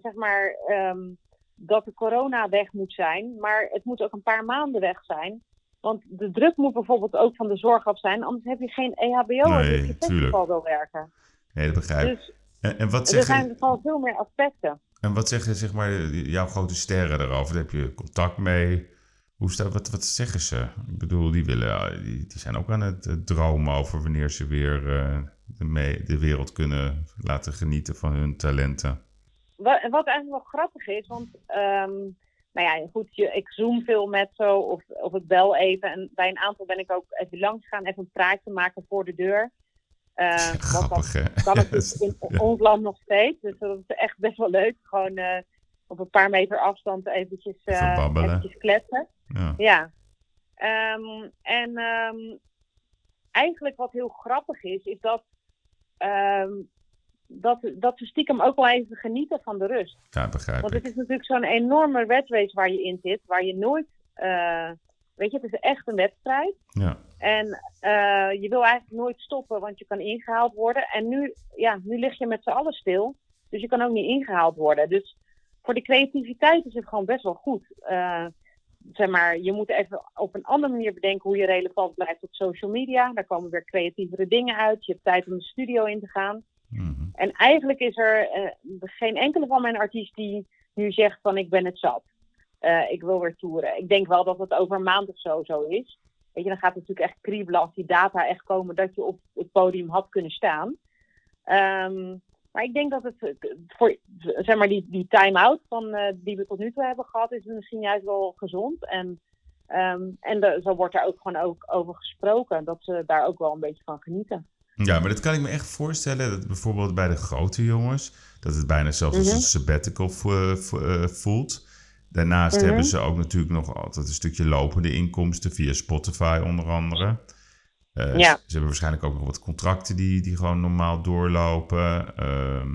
E: zeg maar ehm, dat de corona weg moet zijn, maar het moet ook een paar maanden weg zijn. Want de druk moet bijvoorbeeld ook van de zorg af zijn, anders heb je geen EHBO als
D: Nee,
E: je op je festival wil werken.
D: Nee, dat begrijp ik.
E: Dus
D: En, en, wat
E: er
D: zeggen,
E: zijn gewoon veel meer aspecten.
D: en wat zeggen zeg maar, jouw grote sterren erover? Daar heb je contact mee? Hoe staat, wat, wat zeggen ze? Ik bedoel, die, willen, die, die zijn ook aan het eh, dromen over wanneer ze weer eh, de, de wereld kunnen laten genieten van hun talenten.
E: Wat, wat eigenlijk wel grappig is, want ehm, nou ja, goed, je, ik zoom veel met zo of, of ik bel even. En bij een aantal ben ik ook even langs gaan, even een praatje maken voor de deur. Uh,
D: grappig, hè?
E: kan het
D: Ja,
E: dus in
D: ja.
E: ons land nog steeds. Dus dat is echt best wel leuk. Gewoon eh, op een paar meter afstand eventjes, eh, eventjes kletsen.
D: Ja.
E: Ja. Ehm, en ehm, eigenlijk wat heel grappig is, is dat, dat, dat we stiekem ook wel even genieten van de rust.
D: ja, begrijp
E: Want het
D: ik.
E: is natuurlijk zo'n enorme red race waar je in zit, waar je nooit, eh, weet je, het is echt een wedstrijd.
D: Ja.
E: En eh, je wil eigenlijk nooit stoppen, want je kan ingehaald worden. En nu, ja, nu lig je met z'n allen stil, dus je kan ook niet ingehaald worden. Dus voor de creativiteit is het gewoon best wel goed. Eh, zeg maar, je moet even op een andere manier bedenken hoe je relevant blijft op social media. Daar komen weer creatievere dingen uit. Je hebt tijd om de studio in te gaan.
D: Mhm.
E: En eigenlijk is er eh, geen enkele van mijn artiesten die nu zegt van ik ben het zat. Eh, ik wil weer toeren. Ik denk wel dat het over een maand of zo zo is. Weet je, dan gaat het natuurlijk echt kriebelen als die data echt komen dat je op het podium had kunnen staan. Ehm, maar ik denk dat het voor zeg maar die, die time-out van, eh, die we tot nu toe hebben gehad, is misschien juist wel gezond. En, ehm, en de- zo wordt er ook gewoon ook over gesproken. Dat ze daar ook wel een beetje van genieten.
D: Ja, maar dat kan ik me echt voorstellen. Dat bijvoorbeeld bij de grote jongens, dat het bijna zelfs als
E: Mhm.
D: een sabbatical vo- vo- eh, voelt. Daarnaast
E: Mhm.
D: hebben ze ook natuurlijk nog altijd een stukje lopende inkomsten via Spotify onder andere. Eh,
E: Ja.
D: ze, ze hebben waarschijnlijk ook nog wat contracten die, die gewoon normaal doorlopen. Ehm,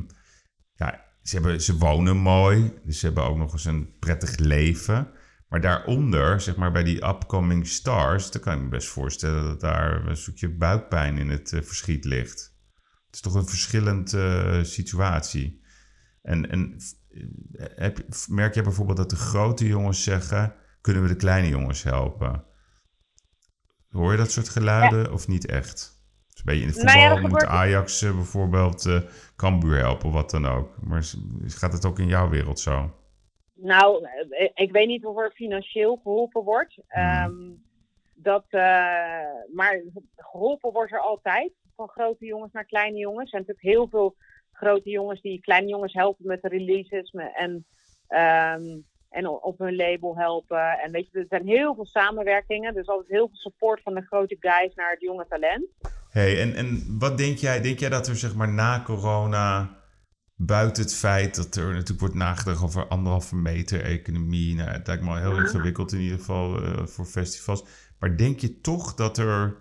D: ja, ze, hebben, ze wonen mooi, dus ze hebben ook nog eens een prettig leven. Maar daaronder, zeg maar bij die upcoming stars, dan kan ik me best voorstellen dat daar een stukje buikpijn in het eh, verschiet ligt. Het is toch een verschillende situatie. En, en eh, heb, merk je bijvoorbeeld dat de grote jongens zeggen: kunnen we de kleine jongens helpen? Hoor je dat soort geluiden of niet echt? Dus ben je in het
E: Nou ja,
D: voetbal,
E: dat
D: moet
E: gebeurt-
D: Ajax eh, bijvoorbeeld eh Cambuur helpen, wat dan ook. Maar gaat het ook in jouw wereld zo?
E: Nou, eh, ik weet niet of er financieel geholpen wordt. Ehm, dat, eh, maar geholpen wordt er altijd. Van grote jongens naar kleine jongens. Er zijn natuurlijk heel veel grote jongens die kleine jongens helpen met de releases. En, ehm, en op hun label helpen. En weet je, er zijn heel veel samenwerkingen. Dus altijd heel veel support van de grote guys naar het jonge talent.
D: Hey, en, en wat denk jij? Denk jij dat er zeg maar na corona, buiten het feit dat er natuurlijk wordt nagedacht over anderhalve meter economie, nou, het lijkt me al heel ingewikkeld in ieder geval eh, voor festivals. Maar denk je toch dat er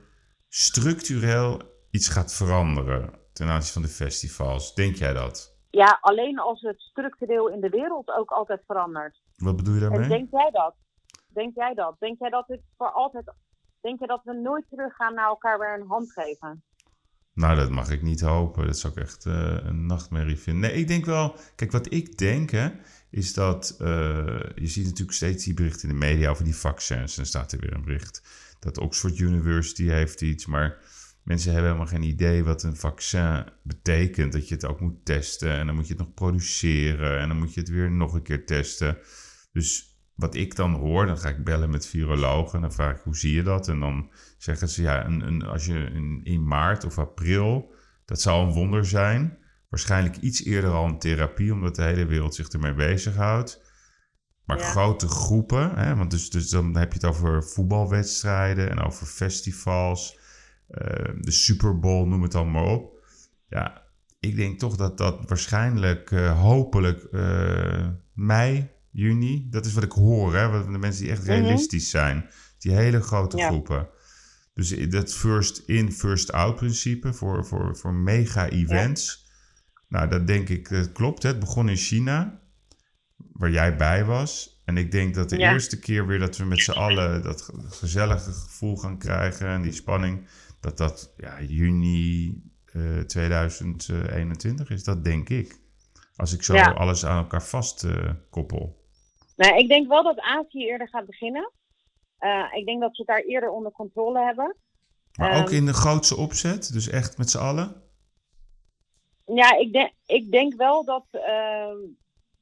D: structureel iets gaat veranderen ten aanzien van de festivals? Denk jij dat?
E: Ja, alleen als het structureel in de wereld ook altijd verandert.
D: Wat bedoel je
E: En
D: daarmee?
E: denk jij dat? Denk jij dat? Denk jij dat het voor altijd. Denk je dat we nooit teruggaan naar elkaar weer een hand geven?
D: Nou, dat mag ik niet hopen. Dat zou ik echt eh, een nachtmerrie vinden. Nee, ik denk wel... Kijk, wat ik denk, hè, is dat... eh, je ziet natuurlijk steeds die berichten in de media over die vaccins. En dan staat er weer een bericht dat Oxford University heeft iets. Maar mensen hebben helemaal geen idee wat een vaccin betekent. Dat je het ook moet testen. En dan moet je het nog produceren. En dan moet je het weer nog een keer testen. Dus wat ik dan hoor, dan ga ik bellen met virologen. En dan vraag ik, hoe zie je dat? En dan zeggen ze, ja, een, een, als je in, in maart of april, dat zou een wonder zijn. Waarschijnlijk iets eerder al een therapie, omdat de hele wereld zich ermee bezighoudt. Maar
E: Ja.
D: grote groepen, hè, want dus, dus dan heb je het over voetbalwedstrijden en over festivals, eh, de Super Bowl, noem het allemaal op. Ja, ik denk toch dat dat waarschijnlijk, eh, hopelijk eh, mei, juni, dat is wat ik hoor, hè, wat de mensen die echt
E: Mhm.
D: realistisch zijn. Die hele grote
E: Ja.
D: groepen. Dus dat first in, first out principe voor, voor, voor mega events. Nou, dat denk ik, dat klopt. hè. Het begon in China, waar jij bij was. En ik denk dat de
E: Ja.
D: eerste keer weer dat we met z'n allen dat ge- gezellige gevoel gaan krijgen en die spanning, dat dat ja, juni eh, 2021 is. Dat denk ik. Als ik zo
E: Ja.
D: alles aan elkaar vast eh, koppel.
E: Nou, ik denk wel dat Azië eerder gaat beginnen. Eh, ik denk dat ze het daar eerder onder controle hebben.
D: Maar
E: Ehm,
D: ook in de grootste opzet, dus echt met z'n allen.
E: Ja, ik denk, ik denk wel dat. ehm,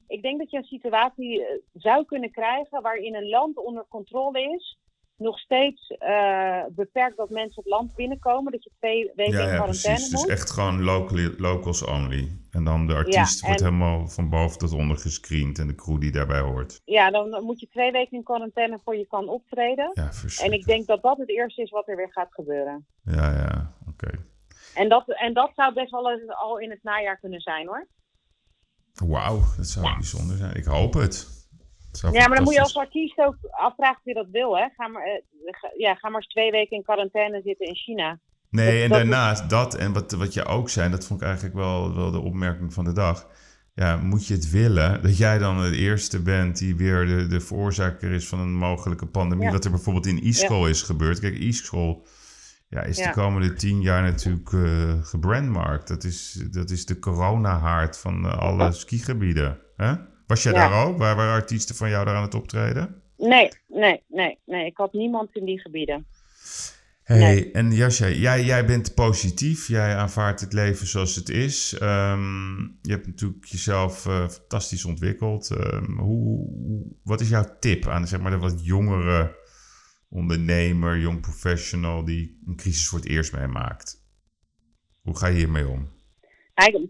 E: ik denk dat je een situatie eh, zou kunnen krijgen waarin een land onder controle is. Nog steeds eh, beperkt dat mensen het land binnenkomen. Dat je twee weken
D: Ja,
E: in
D: ja
E: quarantaine
D: precies. Dus echt gewoon locally, locals only. En dan de artiest
E: Ja,
D: wordt helemaal van boven tot onder gescreend en de crew die daarbij hoort.
E: Ja, dan moet je twee weken in quarantaine voor je kan optreden.
D: Ja,
E: En ik denk dat dat het eerste is wat er weer gaat gebeuren.
D: Ja, ja, oké.
E: En dat, en dat zou best wel al in het najaar kunnen zijn hoor.
D: Wauw, dat zou bijzonder zijn. Ik hoop het. Het
E: Ja, maar dan moet je als artiest ook afvragen of je dat wil hè. Ga maar, eh, ja, ga maar eens twee weken in quarantaine zitten in China.
D: Nee, en
E: dat-
D: daarnaast dat en wat, wat je ook zei, dat vond ik eigenlijk wel, wel de opmerking van de dag. Ja, moet je het willen dat jij dan de eerste bent die weer de, de veroorzaker is van een mogelijke pandemie?
E: Ja.
D: Wat er bijvoorbeeld in e-school is gebeurd. Kijk, e-school ja, is de komende tien jaar natuurlijk eh gebrandmarkt. Dat is, dat is de coronahaard van eh, alle skigebieden. Hè? Was jij
E: Ja.
D: daar ook? Waar waren artiesten van jou daar aan het optreden?
E: Nee, nee, nee, nee. Ik had niemand in die gebieden.
D: Hey,
E: Nee.
D: en Jasja, jij, jij bent positief. Jij aanvaardt het leven zoals het is. Ehm, je hebt natuurlijk jezelf eh, fantastisch ontwikkeld. Ehm, hoe, hoe- wat is jouw tip aan zeg maar, de wat jongere ondernemer, jong professional die een crisis voor het eerst meemaakt? Hoe ga je hiermee om?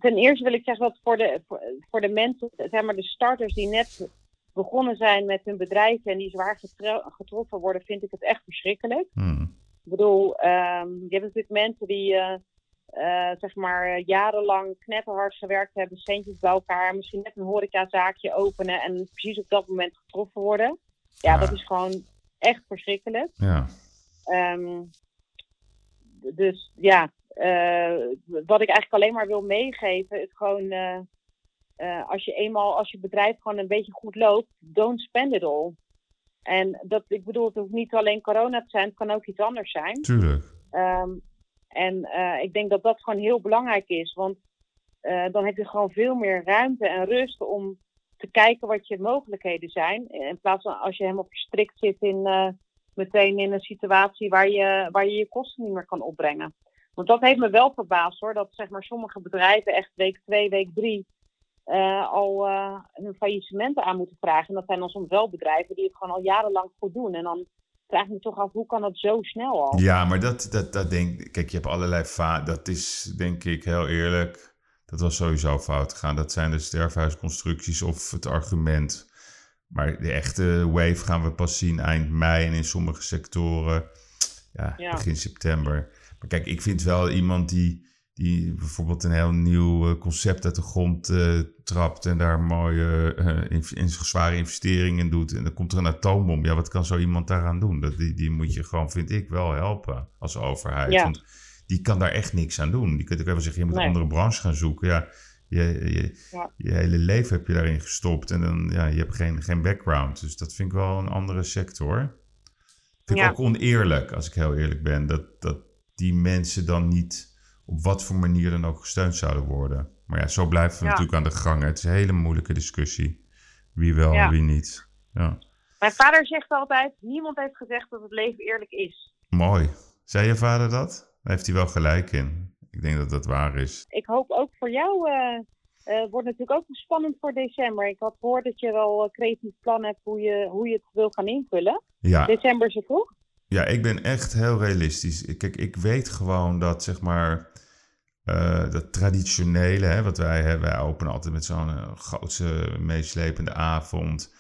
E: Ten eerste wil ik zeggen dat voor de, voor, de mensen, zeg maar de starters die net begonnen zijn met hun bedrijf en die zwaar getro- getroffen worden, vind ik het echt verschrikkelijk.
D: Hmm.
E: Ik bedoel, ehm, je hebt natuurlijk mensen die eh, eh, zeg maar jarenlang knetterhard gewerkt hebben, centjes bij elkaar, misschien net een horecazaakje openen en precies op dat moment getroffen worden. Ja,
D: Ja.
E: dat is gewoon echt verschrikkelijk.
D: Ja.
E: Ehm, dus ja, wat ik eigenlijk alleen maar wil meegeven is gewoon, eh, eh, als je eenmaal, als je bedrijf gewoon een beetje goed loopt, don't spend it all. En dat, ik bedoel, het hoeft niet alleen corona te zijn, het kan ook iets anders zijn.
D: Tuurlijk.
E: Ehm, en eh, ik denk dat dat gewoon heel belangrijk is, want eh, dan heb je gewoon veel meer ruimte en rust om te kijken wat je mogelijkheden zijn. In plaats van als je helemaal verstrikt zit in eh, meteen in een situatie waar je, waar je je kosten niet meer kan opbrengen. Want dat heeft me wel verbaasd hoor, dat zeg maar sommige bedrijven echt week 2, week 3 al eh, hun faillissementen aan moeten vragen. En dat zijn dan soms wel bedrijven die het gewoon al jarenlang goed doen. En dan vraag ik me toch af, hoe kan dat zo snel al?
D: Ja, maar dat, dat, dat denk Kijk, je hebt allerlei va Dat is denk ik heel eerlijk. Dat was sowieso fout gegaan. Dat zijn de sterfhuisconstructies of het argument. Maar de echte wave gaan we pas zien eind mei en in sommige sectoren ja,
E: Ja.
D: begin september. Maar kijk, ik vind wel iemand die, die bijvoorbeeld een heel nieuw eh, concept uit de grond eh, trapt en daar mooie eh, in, in zware investeringen in doet. En dan komt er een atoombom. Ja, wat kan zo iemand daaraan doen? Dat, die, die moet je gewoon, vind ik, wel helpen als overheid.
E: Ja.
D: Want die kan daar echt niks aan doen. Die kunt ook wel zeggen, je moet
E: Nee.
D: een andere branche gaan zoeken. Ja, je, je,
E: Ja.
D: je hele leven heb je daarin gestopt en dan, ja, je hebt geen, geen background. Dus dat vind ik wel een andere sector. Vind ik
E: Ja.
D: ook oneerlijk, als ik heel eerlijk ben, dat, dat die mensen dan niet op wat voor manier dan ook gesteund zouden worden. Maar ja, zo blijven we
E: Ja.
D: natuurlijk aan de gang. Het is een hele moeilijke discussie. Wie wel en
E: Ja.
D: wie niet. Ja.
E: Mijn vader zegt altijd: niemand heeft gezegd dat het leven eerlijk is.
D: Mooi. Zei je vader dat? Daar heeft hij wel gelijk in. Ik denk dat dat waar is.
E: Ik hoop ook voor jou. eh eh, het wordt natuurlijk ook spannend voor december. Ik had gehoord dat je wel een creatief plan hebt hoe je, hoe je het wil gaan invullen.
D: Ja,
E: December is het toch?
D: Ja, ik ben echt heel realistisch. Kijk, ik weet gewoon dat, zeg maar, eh, dat traditionele, hè, wat wij hebben, wij openen altijd met zo'n eh, grootse meeslepende avond,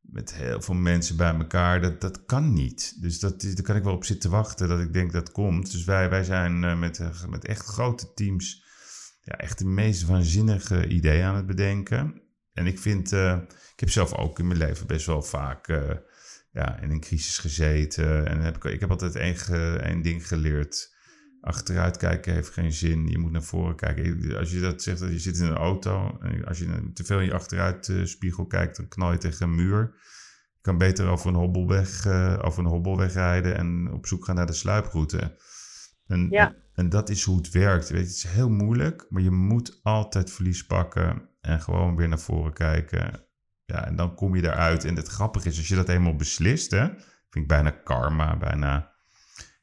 D: met heel veel mensen bij elkaar, dat, dat kan niet. Dus dat, daar kan ik wel op zitten wachten dat ik denk dat komt. Dus wij, wij zijn eh, met, met echt grote teams ja, echt de meest waanzinnige ideeën aan het bedenken. En ik vind, ik heb zelf ook in mijn leven best wel vaak ja, in een crisis gezeten. En heb ik, ik heb altijd één, ge- één ding geleerd. Achteruit kijken heeft geen zin. Je moet naar voren kijken. Als je dat zegt, dat je zit in een auto. En als je te veel in je achteruitspiegel kijkt, dan knal je tegen een muur. Je kan beter over een hobbelweg, eh, over een hobbelweg rijden en op zoek gaan naar de sluiproute. En,
E: Ja.
D: en dat is hoe het werkt. Weet je, het is heel moeilijk, maar je moet altijd verlies pakken en gewoon weer naar voren kijken. Ja, en dan kom je eruit. En het grappige is, als je dat eenmaal beslist, hè, vind ik bijna karma, bijna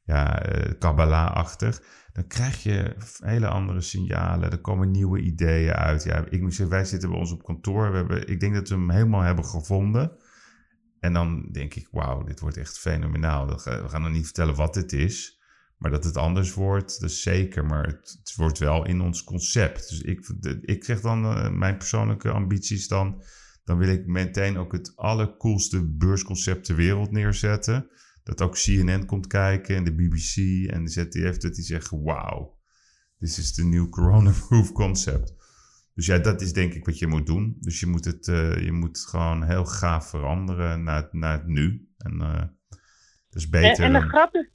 D: ja, eh, Kabbalah-achtig. Dan krijg je hele andere signalen. Er komen nieuwe ideeën uit. Ja, ik zeggen, wij zitten bij ons op kantoor. We hebben, ik denk dat we hem helemaal hebben gevonden. En dan denk ik, wauw, dit wordt echt fenomenaal. We gaan- nog niet vertellen wat het is. Maar dat het anders wordt, dat zeker. Maar het, wordt wel in ons concept. Dus ik, ik zeg dan, eh, mijn persoonlijke ambities dan... dan wil ik meteen ook het allercoolste beursconcept ter wereld neerzetten. Dat ook CNN komt kijken en de BBC en de ZDF, dat die zeggen, wauw. This is the new corona-proof concept. Dus ja, dat is denk ik wat je moet doen. Dus je moet het, uh, je moet het gewoon heel gaaf veranderen naar, het, naar het nu. En uh, dat is beter.
E: En, en de grap is,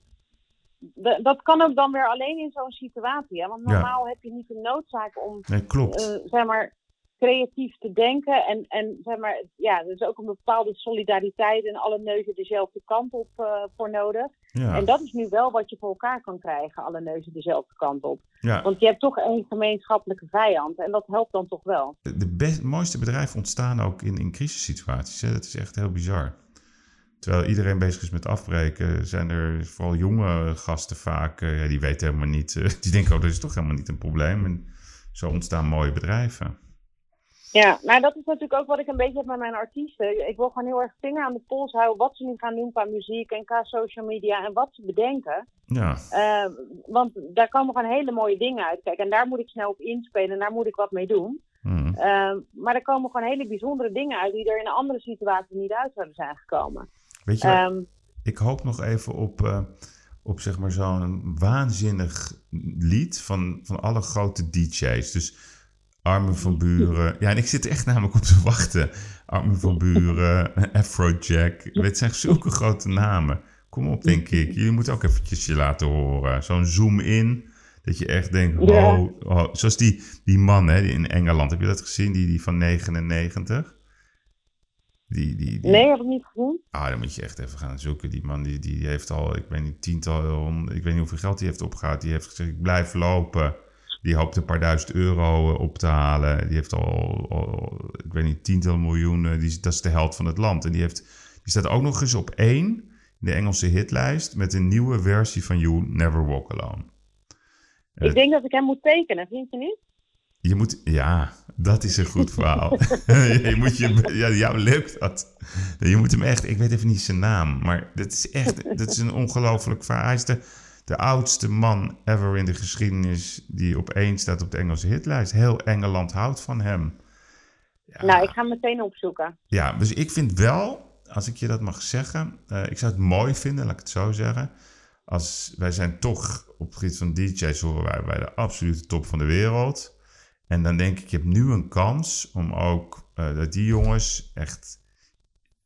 E: de, dat kan ook dan weer alleen in zo'n situatie. Hè? Want normaal ja. heb je niet de noodzaak om,
D: nee, klopt.
E: Uh, zeg maar, creatief te denken. En, en zeg maar, ja, er is ook een bepaalde solidariteit en alle neuzen dezelfde kant op uh, voor nodig.
D: Ja.
E: En dat is nu wel wat je voor elkaar kan krijgen, alle neuzen dezelfde kant op.
D: Ja.
E: Want je hebt toch één gemeenschappelijke vijand en dat helpt dan toch wel.
D: De best, mooiste bedrijven ontstaan ook in, in crisissituaties. Hè? Dat is echt heel bizar. Terwijl iedereen bezig is met afbreken, zijn er vooral jonge gasten vaak, uh, ja, die weten helemaal niet, uh, die denken, oh, dat is toch helemaal niet een probleem. En zo ontstaan mooie bedrijven.
E: Ja, maar dat is natuurlijk ook wat ik een beetje heb met mijn artiesten. Ik wil gewoon heel erg vinger aan de pols houden wat ze nu gaan doen qua muziek en qua social media en wat ze bedenken.
D: Ja.
E: Uh, want daar komen gewoon hele mooie dingen uit. Kijk, en daar moet ik snel op inspelen en daar moet ik wat mee doen.
D: Hmm.
E: Uh, maar er komen gewoon hele bijzondere dingen uit die er in een andere situatie niet uit zouden zijn gekomen.
D: Weet je,
E: Um,
D: ik hoop nog even op, uh, op zeg maar zo'n waanzinnig lied van, van alle grote DJ's. Dus Armin van Buren. Ja, en ik zit er echt namelijk op te wachten. Armin van Buren, Afrojack. Het zijn zulke grote namen. Kom op, denk ik. Jullie moeten ook eventjes je laten horen. Zo'n zoom-in. Dat je echt denkt, oh, oh. Zoals die, die man hè, die in Engeland. Heb je dat gezien? Die, die van 99. Die, die, die,
E: nee, heb ik niet gezien.
D: Ah, dan moet je echt even gaan zoeken. Die man die, die heeft al, ik weet niet, tiental, ik weet niet hoeveel geld hij heeft opgehaald. Die heeft gezegd, ik blijf lopen. Die hoopt een paar duizend euro op te halen. Die heeft al, al ik weet niet, tientallen miljoenen. Die, dat is de held van het land. En die, heeft, die staat ook nog eens op één in de Engelse hitlijst met een nieuwe versie van You Never Walk Alone. Eh,
E: Ik denk dat ik hem moet tekenen, vind je niet?
D: Je moet, ja, dat is een goed verhaal. je moet je, ja, jou lukt dat. Je moet hem echt, ik weet even niet zijn naam, maar dat is echt, dat is een ongelooflijk verhaal. Hij is de, de oudste man ever in de geschiedenis die op één staat op de Engelse hitlijst. Heel Engeland houdt van hem. Ja,
E: Nou, ik ga hem meteen opzoeken.
D: ja, dus ik vind wel, als ik je dat mag zeggen, eh, ik zou het mooi vinden, laat ik het zo zeggen. Als wij zijn toch op het gebied van DJ's horen wij bij de absolute top van de wereld. En dan denk ik, je hebt nu een kans om ook eh, dat die jongens echt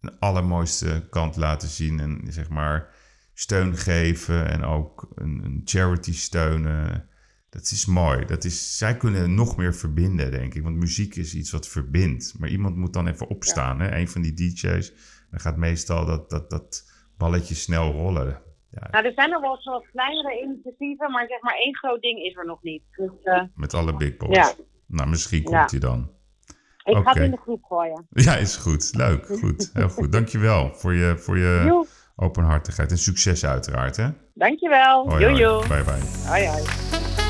D: een allermooiste kant laten zien. En zeg maar steun geven en ook een, een charity steunen. Dat is mooi. Dat is, zij kunnen nog meer verbinden, denk ik. Want muziek is iets wat verbindt. Maar iemand moet dan even opstaan. Hè? Een van die DJ's. Dan gaat meestal dat, dat, dat balletje snel rollen. Ja,
E: Nou, er zijn nog wel wat kleinere initiatieven, maar zeg maar één groot ding is er nog niet. Dus eh,
D: met alle big boys.
E: Ja.
D: Nou, misschien komt hij dan.
E: ik ga het in de groep gooien.
D: Ja, is goed. Leuk. Goed. Heel goed. Dankjewel voor je, voor je openhartigheid. En succes uiteraard, hè?
E: dankjewel.
D: Hoi,
E: Joe,
D: hoi.
E: joe.
D: Bye, bye.
E: Hoi, hoi.